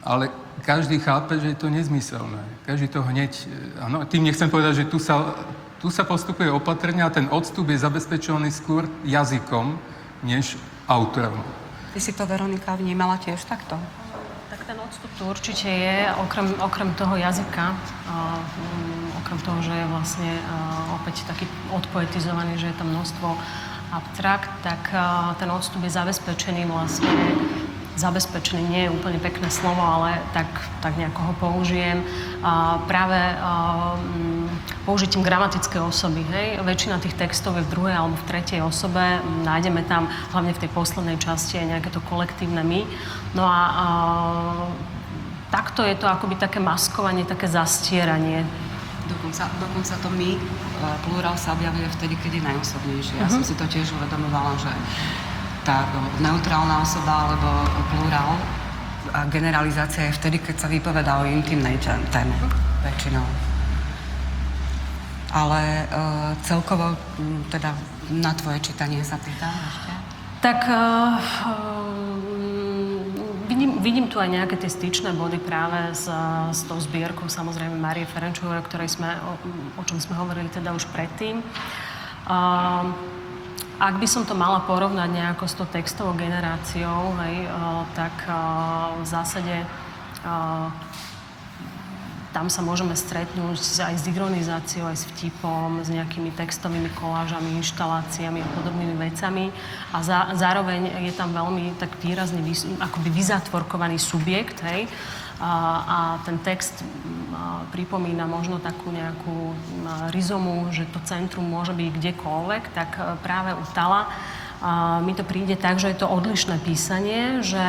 Ale každý chápe, že je to nezmyselné. Každý to hneď... Áno, tým nechcem povedať, že tu sa tu sa postupuje opatrne a ten odstup je zabezpečovaný skôr jazykom, než autorom. Ty si to, Veronika, vnímala tiež takto? Tak ten odstup tu určite je, okrem, okrem toho jazyka, uh, um, okrem toho, že je vlastne uh, opäť taký odpoetizovaný, že je tam množstvo abstrakt, tak uh, ten odstup je zabezpečený vlastne zabezpečený nie je úplne pekné slovo, ale tak, tak nejako ho použijem. A práve a, použitím gramatické osoby. Hej? Väčšina tých textov je v druhej alebo v tretej osobe. Nájdeme tam, hlavne v tej poslednej časti, aj nejaké to kolektívne my. No a, a takto je to akoby také maskovanie, také zastieranie Dokonca, dokonca to my, e, plurál sa objavuje vtedy, keď je najosobnejšie. Ja uh-huh. som si to tiež uvedomovala, že tá neutrálna osoba alebo plurál a generalizácia je vtedy, keď sa vypovedá o intimnej téme väčšinou. Ale uh, celkovo, teda na tvoje čítanie sa pýtam ešte? Tak uh, vidím, vidím tu aj nejaké tie styčné body práve s, s tou zbierkou samozrejme Marie Ferenčovej, o o čom sme hovorili teda už predtým. Uh, ak by som to mala porovnať nejako s tou textovou generáciou, hej, uh, tak uh, v zásade uh, tam sa môžeme stretnúť aj s ironizáciou, aj s vtipom, s nejakými textovými kolážami, inštaláciami a podobnými vecami. A za, zároveň je tam veľmi tak výrazne akoby vyzatvorkovaný subjekt, hej, a, a ten text pripomína možno takú nejakú rizomu, že to centrum môže byť kdekoľvek, tak e, práve u Tala mi to príde tak, že je to odlišné písanie, že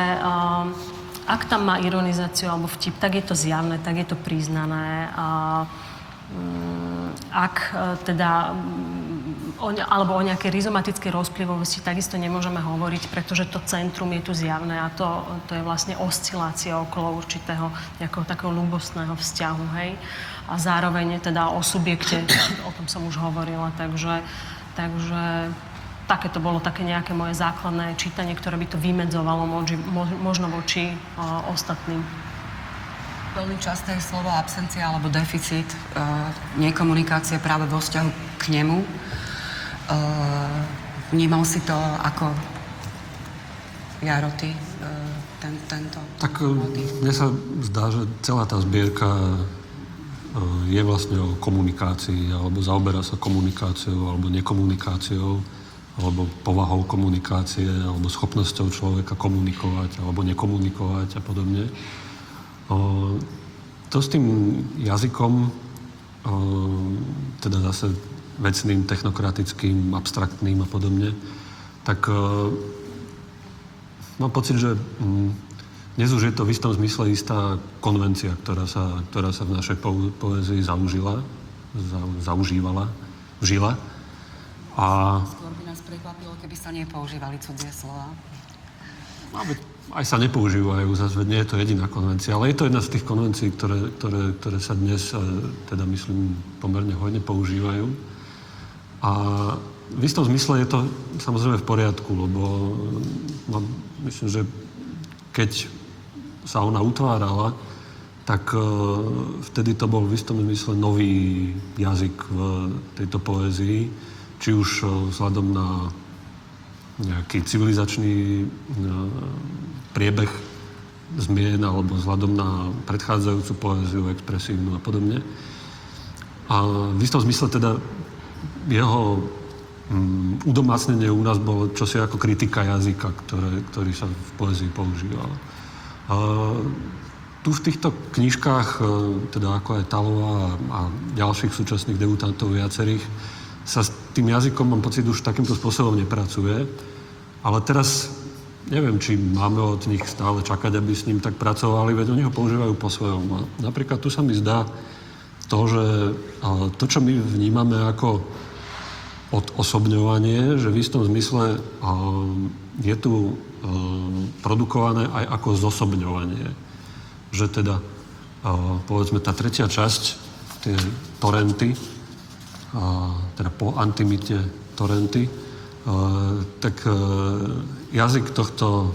ak tam má ironizáciu alebo vtip, tak je to zjavné, tak je to priznané. Mm, ak e, teda o, alebo o nejakej rizomatickej rozplivovosti takisto nemôžeme hovoriť, pretože to centrum je tu zjavné a to, to je vlastne oscilácia okolo určitého nejakého takého ľubostného vzťahu, hej. A zároveň teda o subjekte, o tom som už hovorila, takže, takže také to bolo také nejaké moje základné čítanie, ktoré by to vymedzovalo moži, možno voči uh, ostatným. Veľmi časté je slovo absencia alebo deficit uh, nekomunikácie práve vo vzťahu k nemu. Uh, vnímal si to ako Jaroty, uh, ten, tento Tak mne sa zdá, že celá tá zbierka je vlastne o komunikácii, alebo zaoberá sa komunikáciou, alebo nekomunikáciou, alebo povahou komunikácie, alebo schopnosťou človeka komunikovať, alebo nekomunikovať a podobne. To s tým jazykom, teda zase vecným, technokratickým, abstraktným a podobne, tak mám pocit, že mm, dnes už je to v istom zmysle istá konvencia, ktorá sa, ktorá sa v našej poézii zaužila, za, zaužívala, žila. A... Skôr by prekvapilo, keby sa nepoužívali cudzie slova. Aj sa nepoužívajú, zase nie je to jediná konvencia, ale je to jedna z tých konvencií, ktoré, ktoré, ktoré sa dnes, e, teda myslím, pomerne hojne používajú. A v istom zmysle je to samozrejme v poriadku, lebo no, myslím, že keď sa ona utvárala, tak uh, vtedy to bol v istom zmysle nový jazyk v tejto poézii, či už uh, vzhľadom na nejaký civilizačný uh, priebeh zmien alebo vzhľadom na predchádzajúcu poéziu, expresívnu a podobne. A v istom zmysle teda jeho um, udomácnenie u nás bolo čosi ako kritika jazyka, ktoré, ktorý sa v poezii používal. A tu v týchto knižkách, e, teda ako aj Talová a ďalších súčasných debutantov viacerých, sa s tým jazykom, mám pocit, už takýmto spôsobom nepracuje. Ale teraz neviem, či máme od nich stále čakať, aby s ním tak pracovali, veď oni ho používajú po svojom. A napríklad tu sa mi zdá to, že to, čo my vnímame ako odosobňovanie, že v istom zmysle je tu produkované aj ako zosobňovanie. Že teda, povedzme, tá tretia časť, tie torenty, teda po antimite torenty, tak e, jazyk tohto,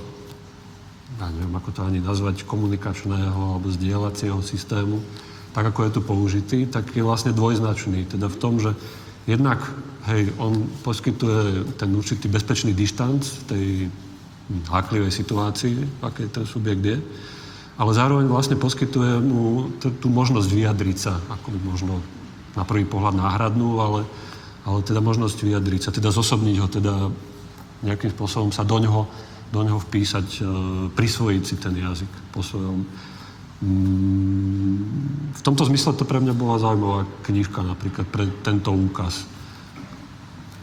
ja neviem, ako to ani nazvať, komunikačného alebo zdieľacieho systému, tak ako je tu použitý, tak je vlastne dvojznačný. Teda v tom, že jednak, hej, on poskytuje ten určitý bezpečný dištanc tej háklivej situácii, aké ten subjekt je, ale zároveň vlastne poskytuje mu tú možnosť vyjadriť sa, ako možno na prvý pohľad náhradnú, ale, ale teda možnosť vyjadriť sa, teda zosobniť ho, teda nejakým spôsobom sa do ňoho, do ňoho vpísať, e, prisvojiť si ten jazyk po svojom. Mm, v tomto zmysle to pre mňa bola zaujímavá knižka napríklad pre tento úkaz.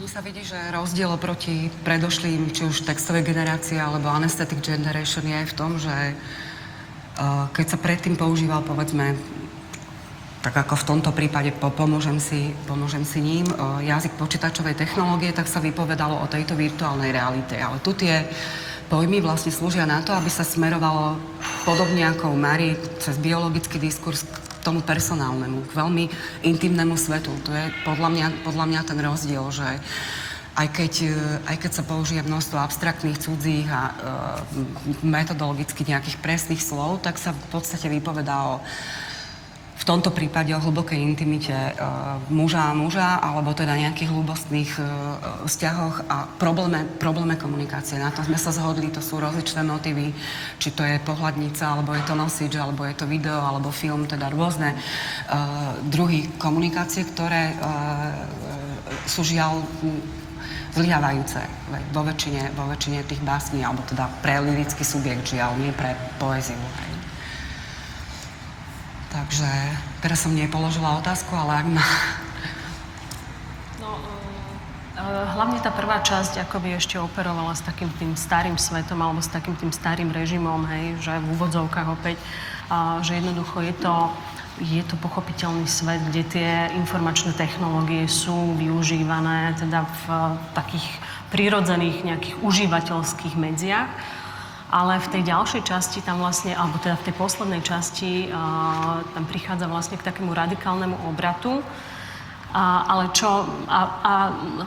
Mne sa vidí, že rozdiel oproti predošlým, či už textovej generácie alebo anesthetic generation je v tom, že uh, keď sa predtým používal, povedzme, tak ako v tomto prípade pomôžem si, pomôžem si ním, jazyk počítačovej technológie, tak sa vypovedalo o tejto virtuálnej realite. Ale tu tie pojmy vlastne slúžia na to, aby sa smerovalo podobne ako u Mary cez biologický diskurs k tomu personálnemu, k veľmi intimnému svetu. To je podľa mňa, podľa mňa ten rozdiel, že aj keď, aj keď sa použije množstvo abstraktných, cudzích a e, metodologicky nejakých presných slov, tak sa v podstate vypovedá o v tomto prípade o hlbokej intimite uh, muža a muža, alebo teda nejakých hlúbostných uh, vzťahoch a probléme, probléme komunikácie. Na to sme sa zhodli, to sú rozličné motívy, či to je pohľadnica, alebo je to nosič, alebo je to video, alebo film, teda rôzne uh, druhy komunikácie, ktoré sú žiaľ zlyhávajúce vo väčšine, vo väčšine tých básní, alebo teda pre lirický subjekt, žiaľ, nie pre poéziu. Hej. Takže teraz som nepoložila otázku, ale ak ma... No, uh, hlavne tá prvá časť akoby ešte operovala s takým tým starým svetom alebo s takým tým starým režimom, hej, že v úvodzovkách opäť, že jednoducho je to je to pochopiteľný svet, kde tie informačné technológie sú využívané teda v takých prírodzených nejakých užívateľských medziach ale v tej ďalšej časti tam vlastne, alebo teda v tej poslednej časti uh, tam prichádza vlastne k takému radikálnemu obratu, a, ale čo, a, a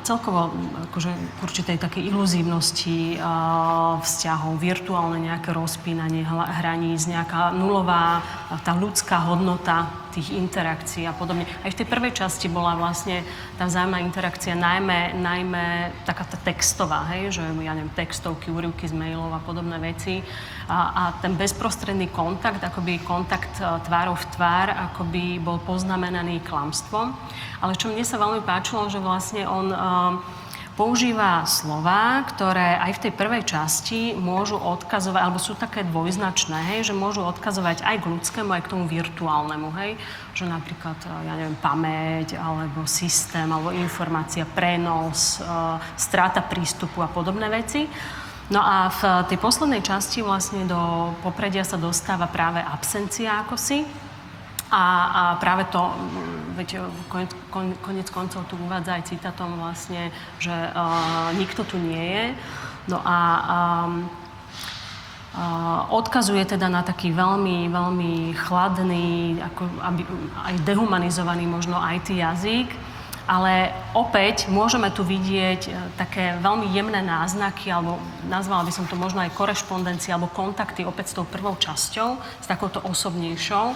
celkovo akože k určitej takej iluzívnosti a, vzťahov, virtuálne nejaké rozpínanie hraníc, nejaká nulová tá ľudská hodnota tých interakcií a podobne. Aj v tej prvej časti bola vlastne tá vzájomná interakcia najmä, najmä taká tá textová, hej, že ja neviem, textovky, úryvky z mailov a podobné veci. A, a ten bezprostredný kontakt, akoby kontakt e, tvárov v tvár, akoby bol poznamenaný klamstvom. Ale čo mne sa veľmi páčilo, že vlastne on uh, používa slova, ktoré aj v tej prvej časti môžu odkazovať, alebo sú také dvojznačné, hej, že môžu odkazovať aj k ľudskému, aj k tomu virtuálnemu, hej, že napríklad, e, ja neviem, pamäť, alebo systém, alebo informácia, prenos, uh, strata prístupu a podobné veci. No a v tej poslednej časti vlastne do popredia sa dostáva práve absencia ako si. A, a práve to, veď konec, konec koncov tu uvádza aj citátom vlastne, že uh, nikto tu nie je. No a um, uh, odkazuje teda na taký veľmi, veľmi chladný, ako, aby, aj dehumanizovaný možno IT jazyk, ale opäť môžeme tu vidieť e, také veľmi jemné náznaky, alebo nazvala by som to možno aj korešpondencie, alebo kontakty opäť s tou prvou časťou, s takouto osobnejšou.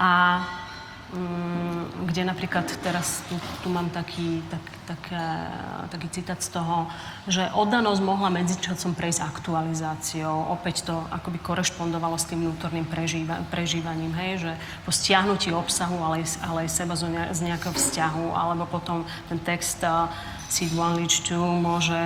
A kde napríklad teraz tu, tu mám taký, tak, také, taký citát z toho, že oddanosť mohla medzičasom prejsť aktualizáciou. Opäť to akoby korešpondovalo s tým vnútorným prežíva, prežívaním, hej, že po stiahnutí obsahu, ale, ale aj seba z nejakého vzťahu, alebo potom ten text One Leach Two môže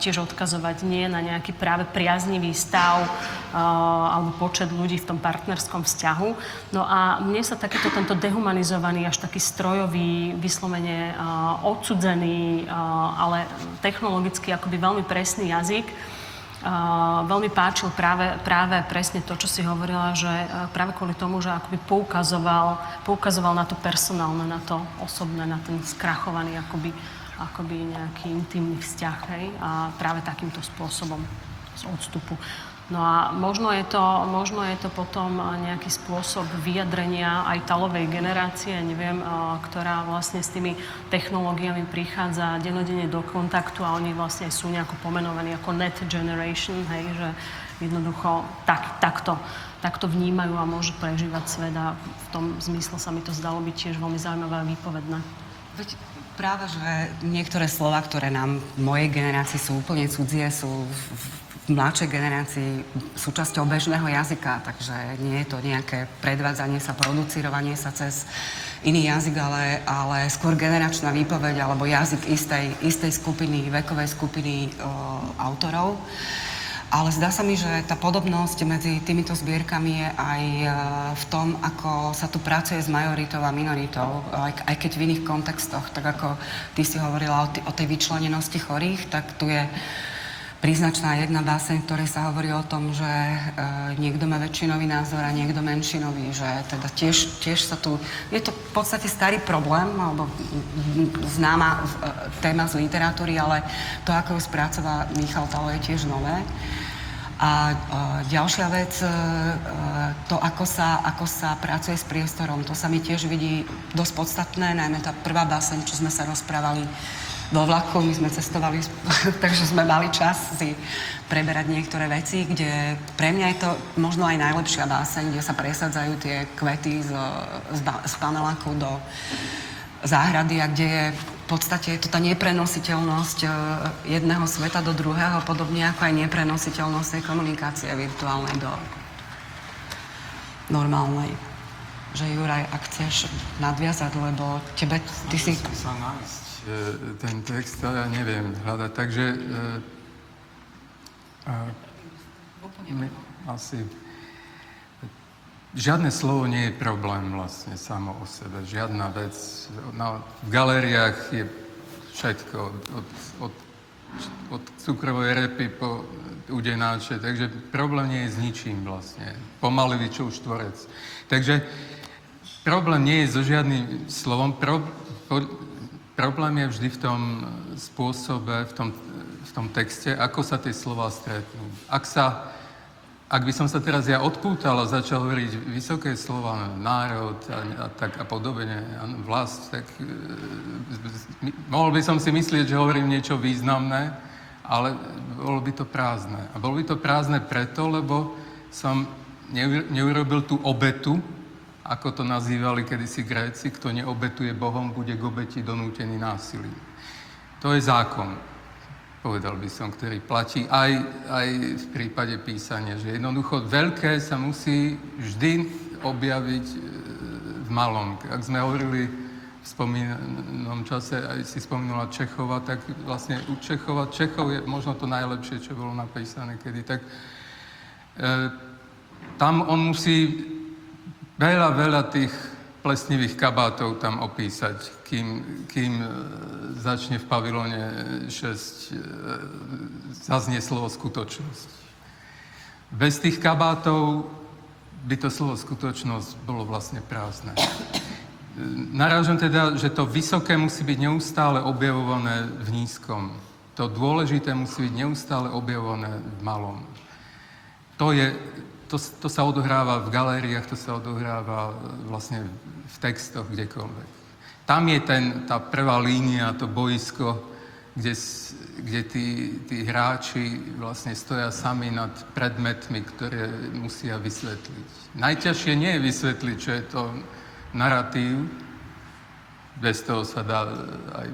tiež odkazovať nie na nejaký práve priaznivý stav alebo počet ľudí v tom partnerskom vzťahu. No a mne sa takýto tento dehumanizovaný, až taký strojový, vyslovene odsudzený, ale technologicky akoby veľmi presný jazyk, Uh, veľmi páčil práve, práve presne to, čo si hovorila, že práve kvôli tomu, že akoby poukazoval, poukazoval na to personálne, na to osobné, na ten skrachovaný akoby, akoby nejaký intimný vzťah, hej, a práve takýmto spôsobom z odstupu. No a možno je, to, možno je to potom nejaký spôsob vyjadrenia aj talovej generácie, neviem, ktorá vlastne s tými technológiami prichádza denodene do kontaktu a oni vlastne sú nejako pomenovaní ako net generation, hej, že jednoducho tak, takto, takto vnímajú a môžu prežívať svet a v tom zmysle sa mi to zdalo byť tiež veľmi zaujímavé a výpovedné. Veď práve, že niektoré slova, ktoré nám v mojej generácii sú úplne cudzie, sú v, mladšej generácii súčasťou bežného jazyka, takže nie je to nejaké predvádzanie sa, producírovanie sa cez iný jazyk, ale, ale skôr generačná výpoveď alebo jazyk istej, istej skupiny, vekovej skupiny o, autorov. Ale zdá sa mi, že tá podobnosť medzi týmito zbierkami je aj v tom, ako sa tu pracuje s majoritou a minoritou, aj, keď v iných kontextoch, tak ako ty si hovorila o tej vyčlenenosti chorých, tak tu je príznačná jedna báseň, v ktorej sa hovorí o tom, že e, niekto má väčšinový názor a niekto menšinový, že teda tiež, tiež sa tu... Je to v podstate starý problém, alebo známa e, téma z literatúry, ale to, ako ju spracová Michal Talo, je tiež nové. A e, ďalšia vec, e, to, ako sa, ako sa pracuje s priestorom, to sa mi tiež vidí dosť podstatné, najmä tá prvá báseň, čo sme sa rozprávali vo vlaku, my sme cestovali, takže sme mali čas si preberať niektoré veci, kde pre mňa je to možno aj najlepšia báseň, kde sa presadzajú tie kvety z, z, z paneláku do záhrady a kde je podstate je to tá neprenositeľnosť e, jedného sveta do druhého, podobne ako aj neprenositeľnosť tej komunikácie virtuálnej do normálnej. Že Juraj, ak chceš nadviazať, lebo tebe, ty si... sa nájsť E, ten text, ja neviem hľadať, takže uh, asi žiadne slovo nie je problém vlastne samo o sebe, žiadna vec. Na, v galériách je všetko, od, od, od, cukrovej repy po udenáče, takže problém nie je s ničím vlastne. Pomalivičov štvorec. Takže problém nie je so žiadnym slovom. Pro, po, Problém je vždy v tom spôsobe, v tom, v tom texte, ako sa tie slova stretnú. Ak sa, ak by som sa teraz ja odpútal a začal hovoriť vysoké slova, národ a, a tak a podobne, a vlast, tak e, mohol by som si myslieť, že hovorím niečo významné, ale bolo by to prázdne. A bolo by to prázdne preto, lebo som neurobil tú obetu, ako to nazývali kedysi Gréci, kto neobetuje Bohom, bude k obeti donútený násilím. To je zákon, povedal by som, ktorý platí aj, aj v prípade písania, že jednoducho veľké sa musí vždy objaviť e, v malom. Ak sme hovorili v spomínanom čase, aj si spomínala Čechova, tak vlastne u Čechova, Čechov je možno to najlepšie, čo bolo napísané kedy, tak e, tam on musí veľa, veľa tých plesnivých kabátov tam opísať, kým, kým e, začne v pavilóne 6 e, zaznie slovo skutočnosť. Bez tých kabátov by to slovo skutočnosť bolo vlastne prázdne. E, narážam teda, že to vysoké musí byť neustále objavované v nízkom. To dôležité musí byť neustále objavované v malom. To je to, to sa odohráva v galériách, to sa odohráva e, vlastne v textoch, kdekoľvek. Tam je ten, tá prvá línia, to boisko, kde, kde tí, tí hráči vlastne stoja sami nad predmetmi, ktoré musia vysvetliť. Najťažšie nie je vysvetliť, čo je to narratív, bez toho sa dá aj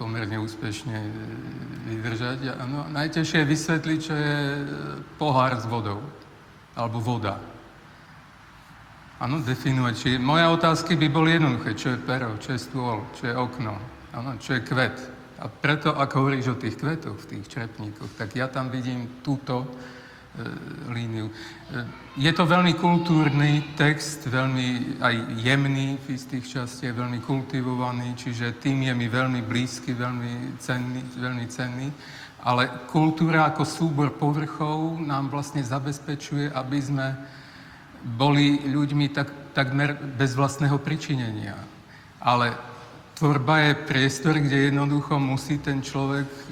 pomerne úspešne vydržať. No, najťažšie je vysvetliť, čo je pohár s vodou alebo voda. Áno, definovať. Čiže moje otázky by boli jednoduché. Čo je pero, čo je stôl, čo je okno, áno, čo je kvet. A preto, ak hovoríš o tých kvetoch, v tých črepníkoch, tak ja tam vidím túto e, líniu. E, je to veľmi kultúrny text, veľmi aj jemný v istých častiach, veľmi kultivovaný, čiže tým je mi veľmi blízky, veľmi cenný, veľmi cenný. Ale kultúra ako súbor povrchov nám vlastne zabezpečuje, aby sme boli ľuďmi tak, takmer bez vlastného pričinenia. Ale tvorba je priestor, kde jednoducho musí ten človek e,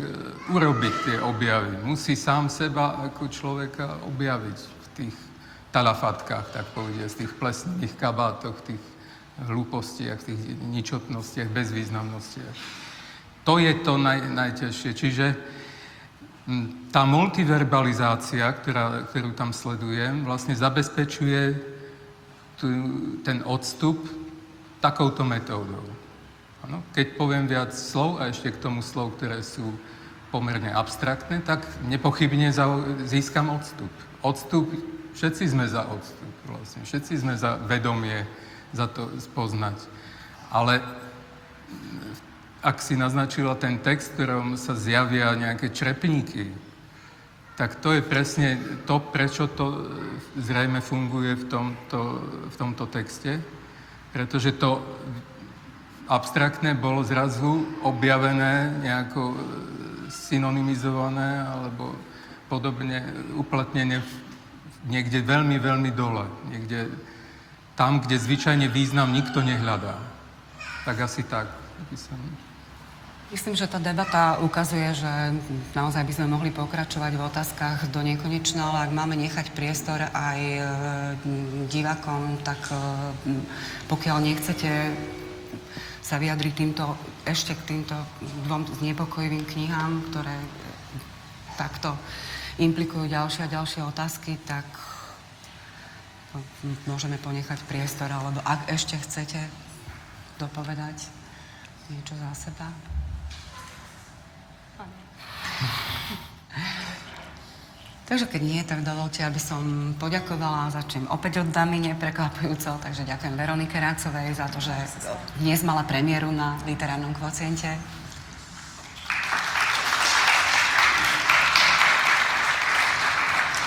urobiť tie objavy. Musí sám seba ako človeka objaviť v tých talafatkách, tak povediať, v tých plesných kabátoch, v tých hlúpostiach, v tých ničotnostiach, bezvýznamnostiach. To je to naj, najťažšie. Čiže tá multiverbalizácia, ktorá, ktorú tam sledujem, vlastne zabezpečuje tu, ten odstup takouto metódou. Ano? Keď poviem viac slov a ešte k tomu slov, ktoré sú pomerne abstraktné, tak nepochybne získam odstup. Odstup, všetci sme za odstup vlastne, všetci sme za vedomie, za to spoznať. Ale ak si naznačila ten text, v ktorom sa zjavia nejaké črepníky, tak to je presne to, prečo to zrejme funguje v tomto, v tomto texte. Pretože to abstraktné bolo zrazu objavené, nejako e, synonymizované alebo podobne uplatnené niekde veľmi, veľmi dole. Niekde tam, kde zvyčajne význam nikto nehľadá. Tak asi tak. by som... Myslím, že tá debata ukazuje, že naozaj by sme mohli pokračovať v otázkach do nekonečna, ale ak máme nechať priestor aj e, divakom, tak e, pokiaľ nechcete sa vyjadriť týmto, ešte k týmto dvom znepokojivým knihám, ktoré takto implikujú ďalšie a ďalšie otázky, tak môžeme ponechať priestor, alebo ak ešte chcete dopovedať niečo za seba. Takže keď nie, tak dovolte, aby som poďakovala. Začnem opäť od Damine, prekvapujúco. Takže ďakujem Veronike Rácovej za to, že dnes mala premiéru na literárnom kvociente.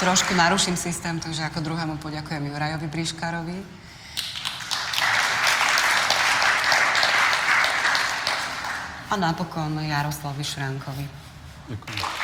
Trošku naruším systém, takže ako druhému poďakujem Jurajovi Briškárovi. A napokon Jaroslavi Šrankovi. Ďakujem.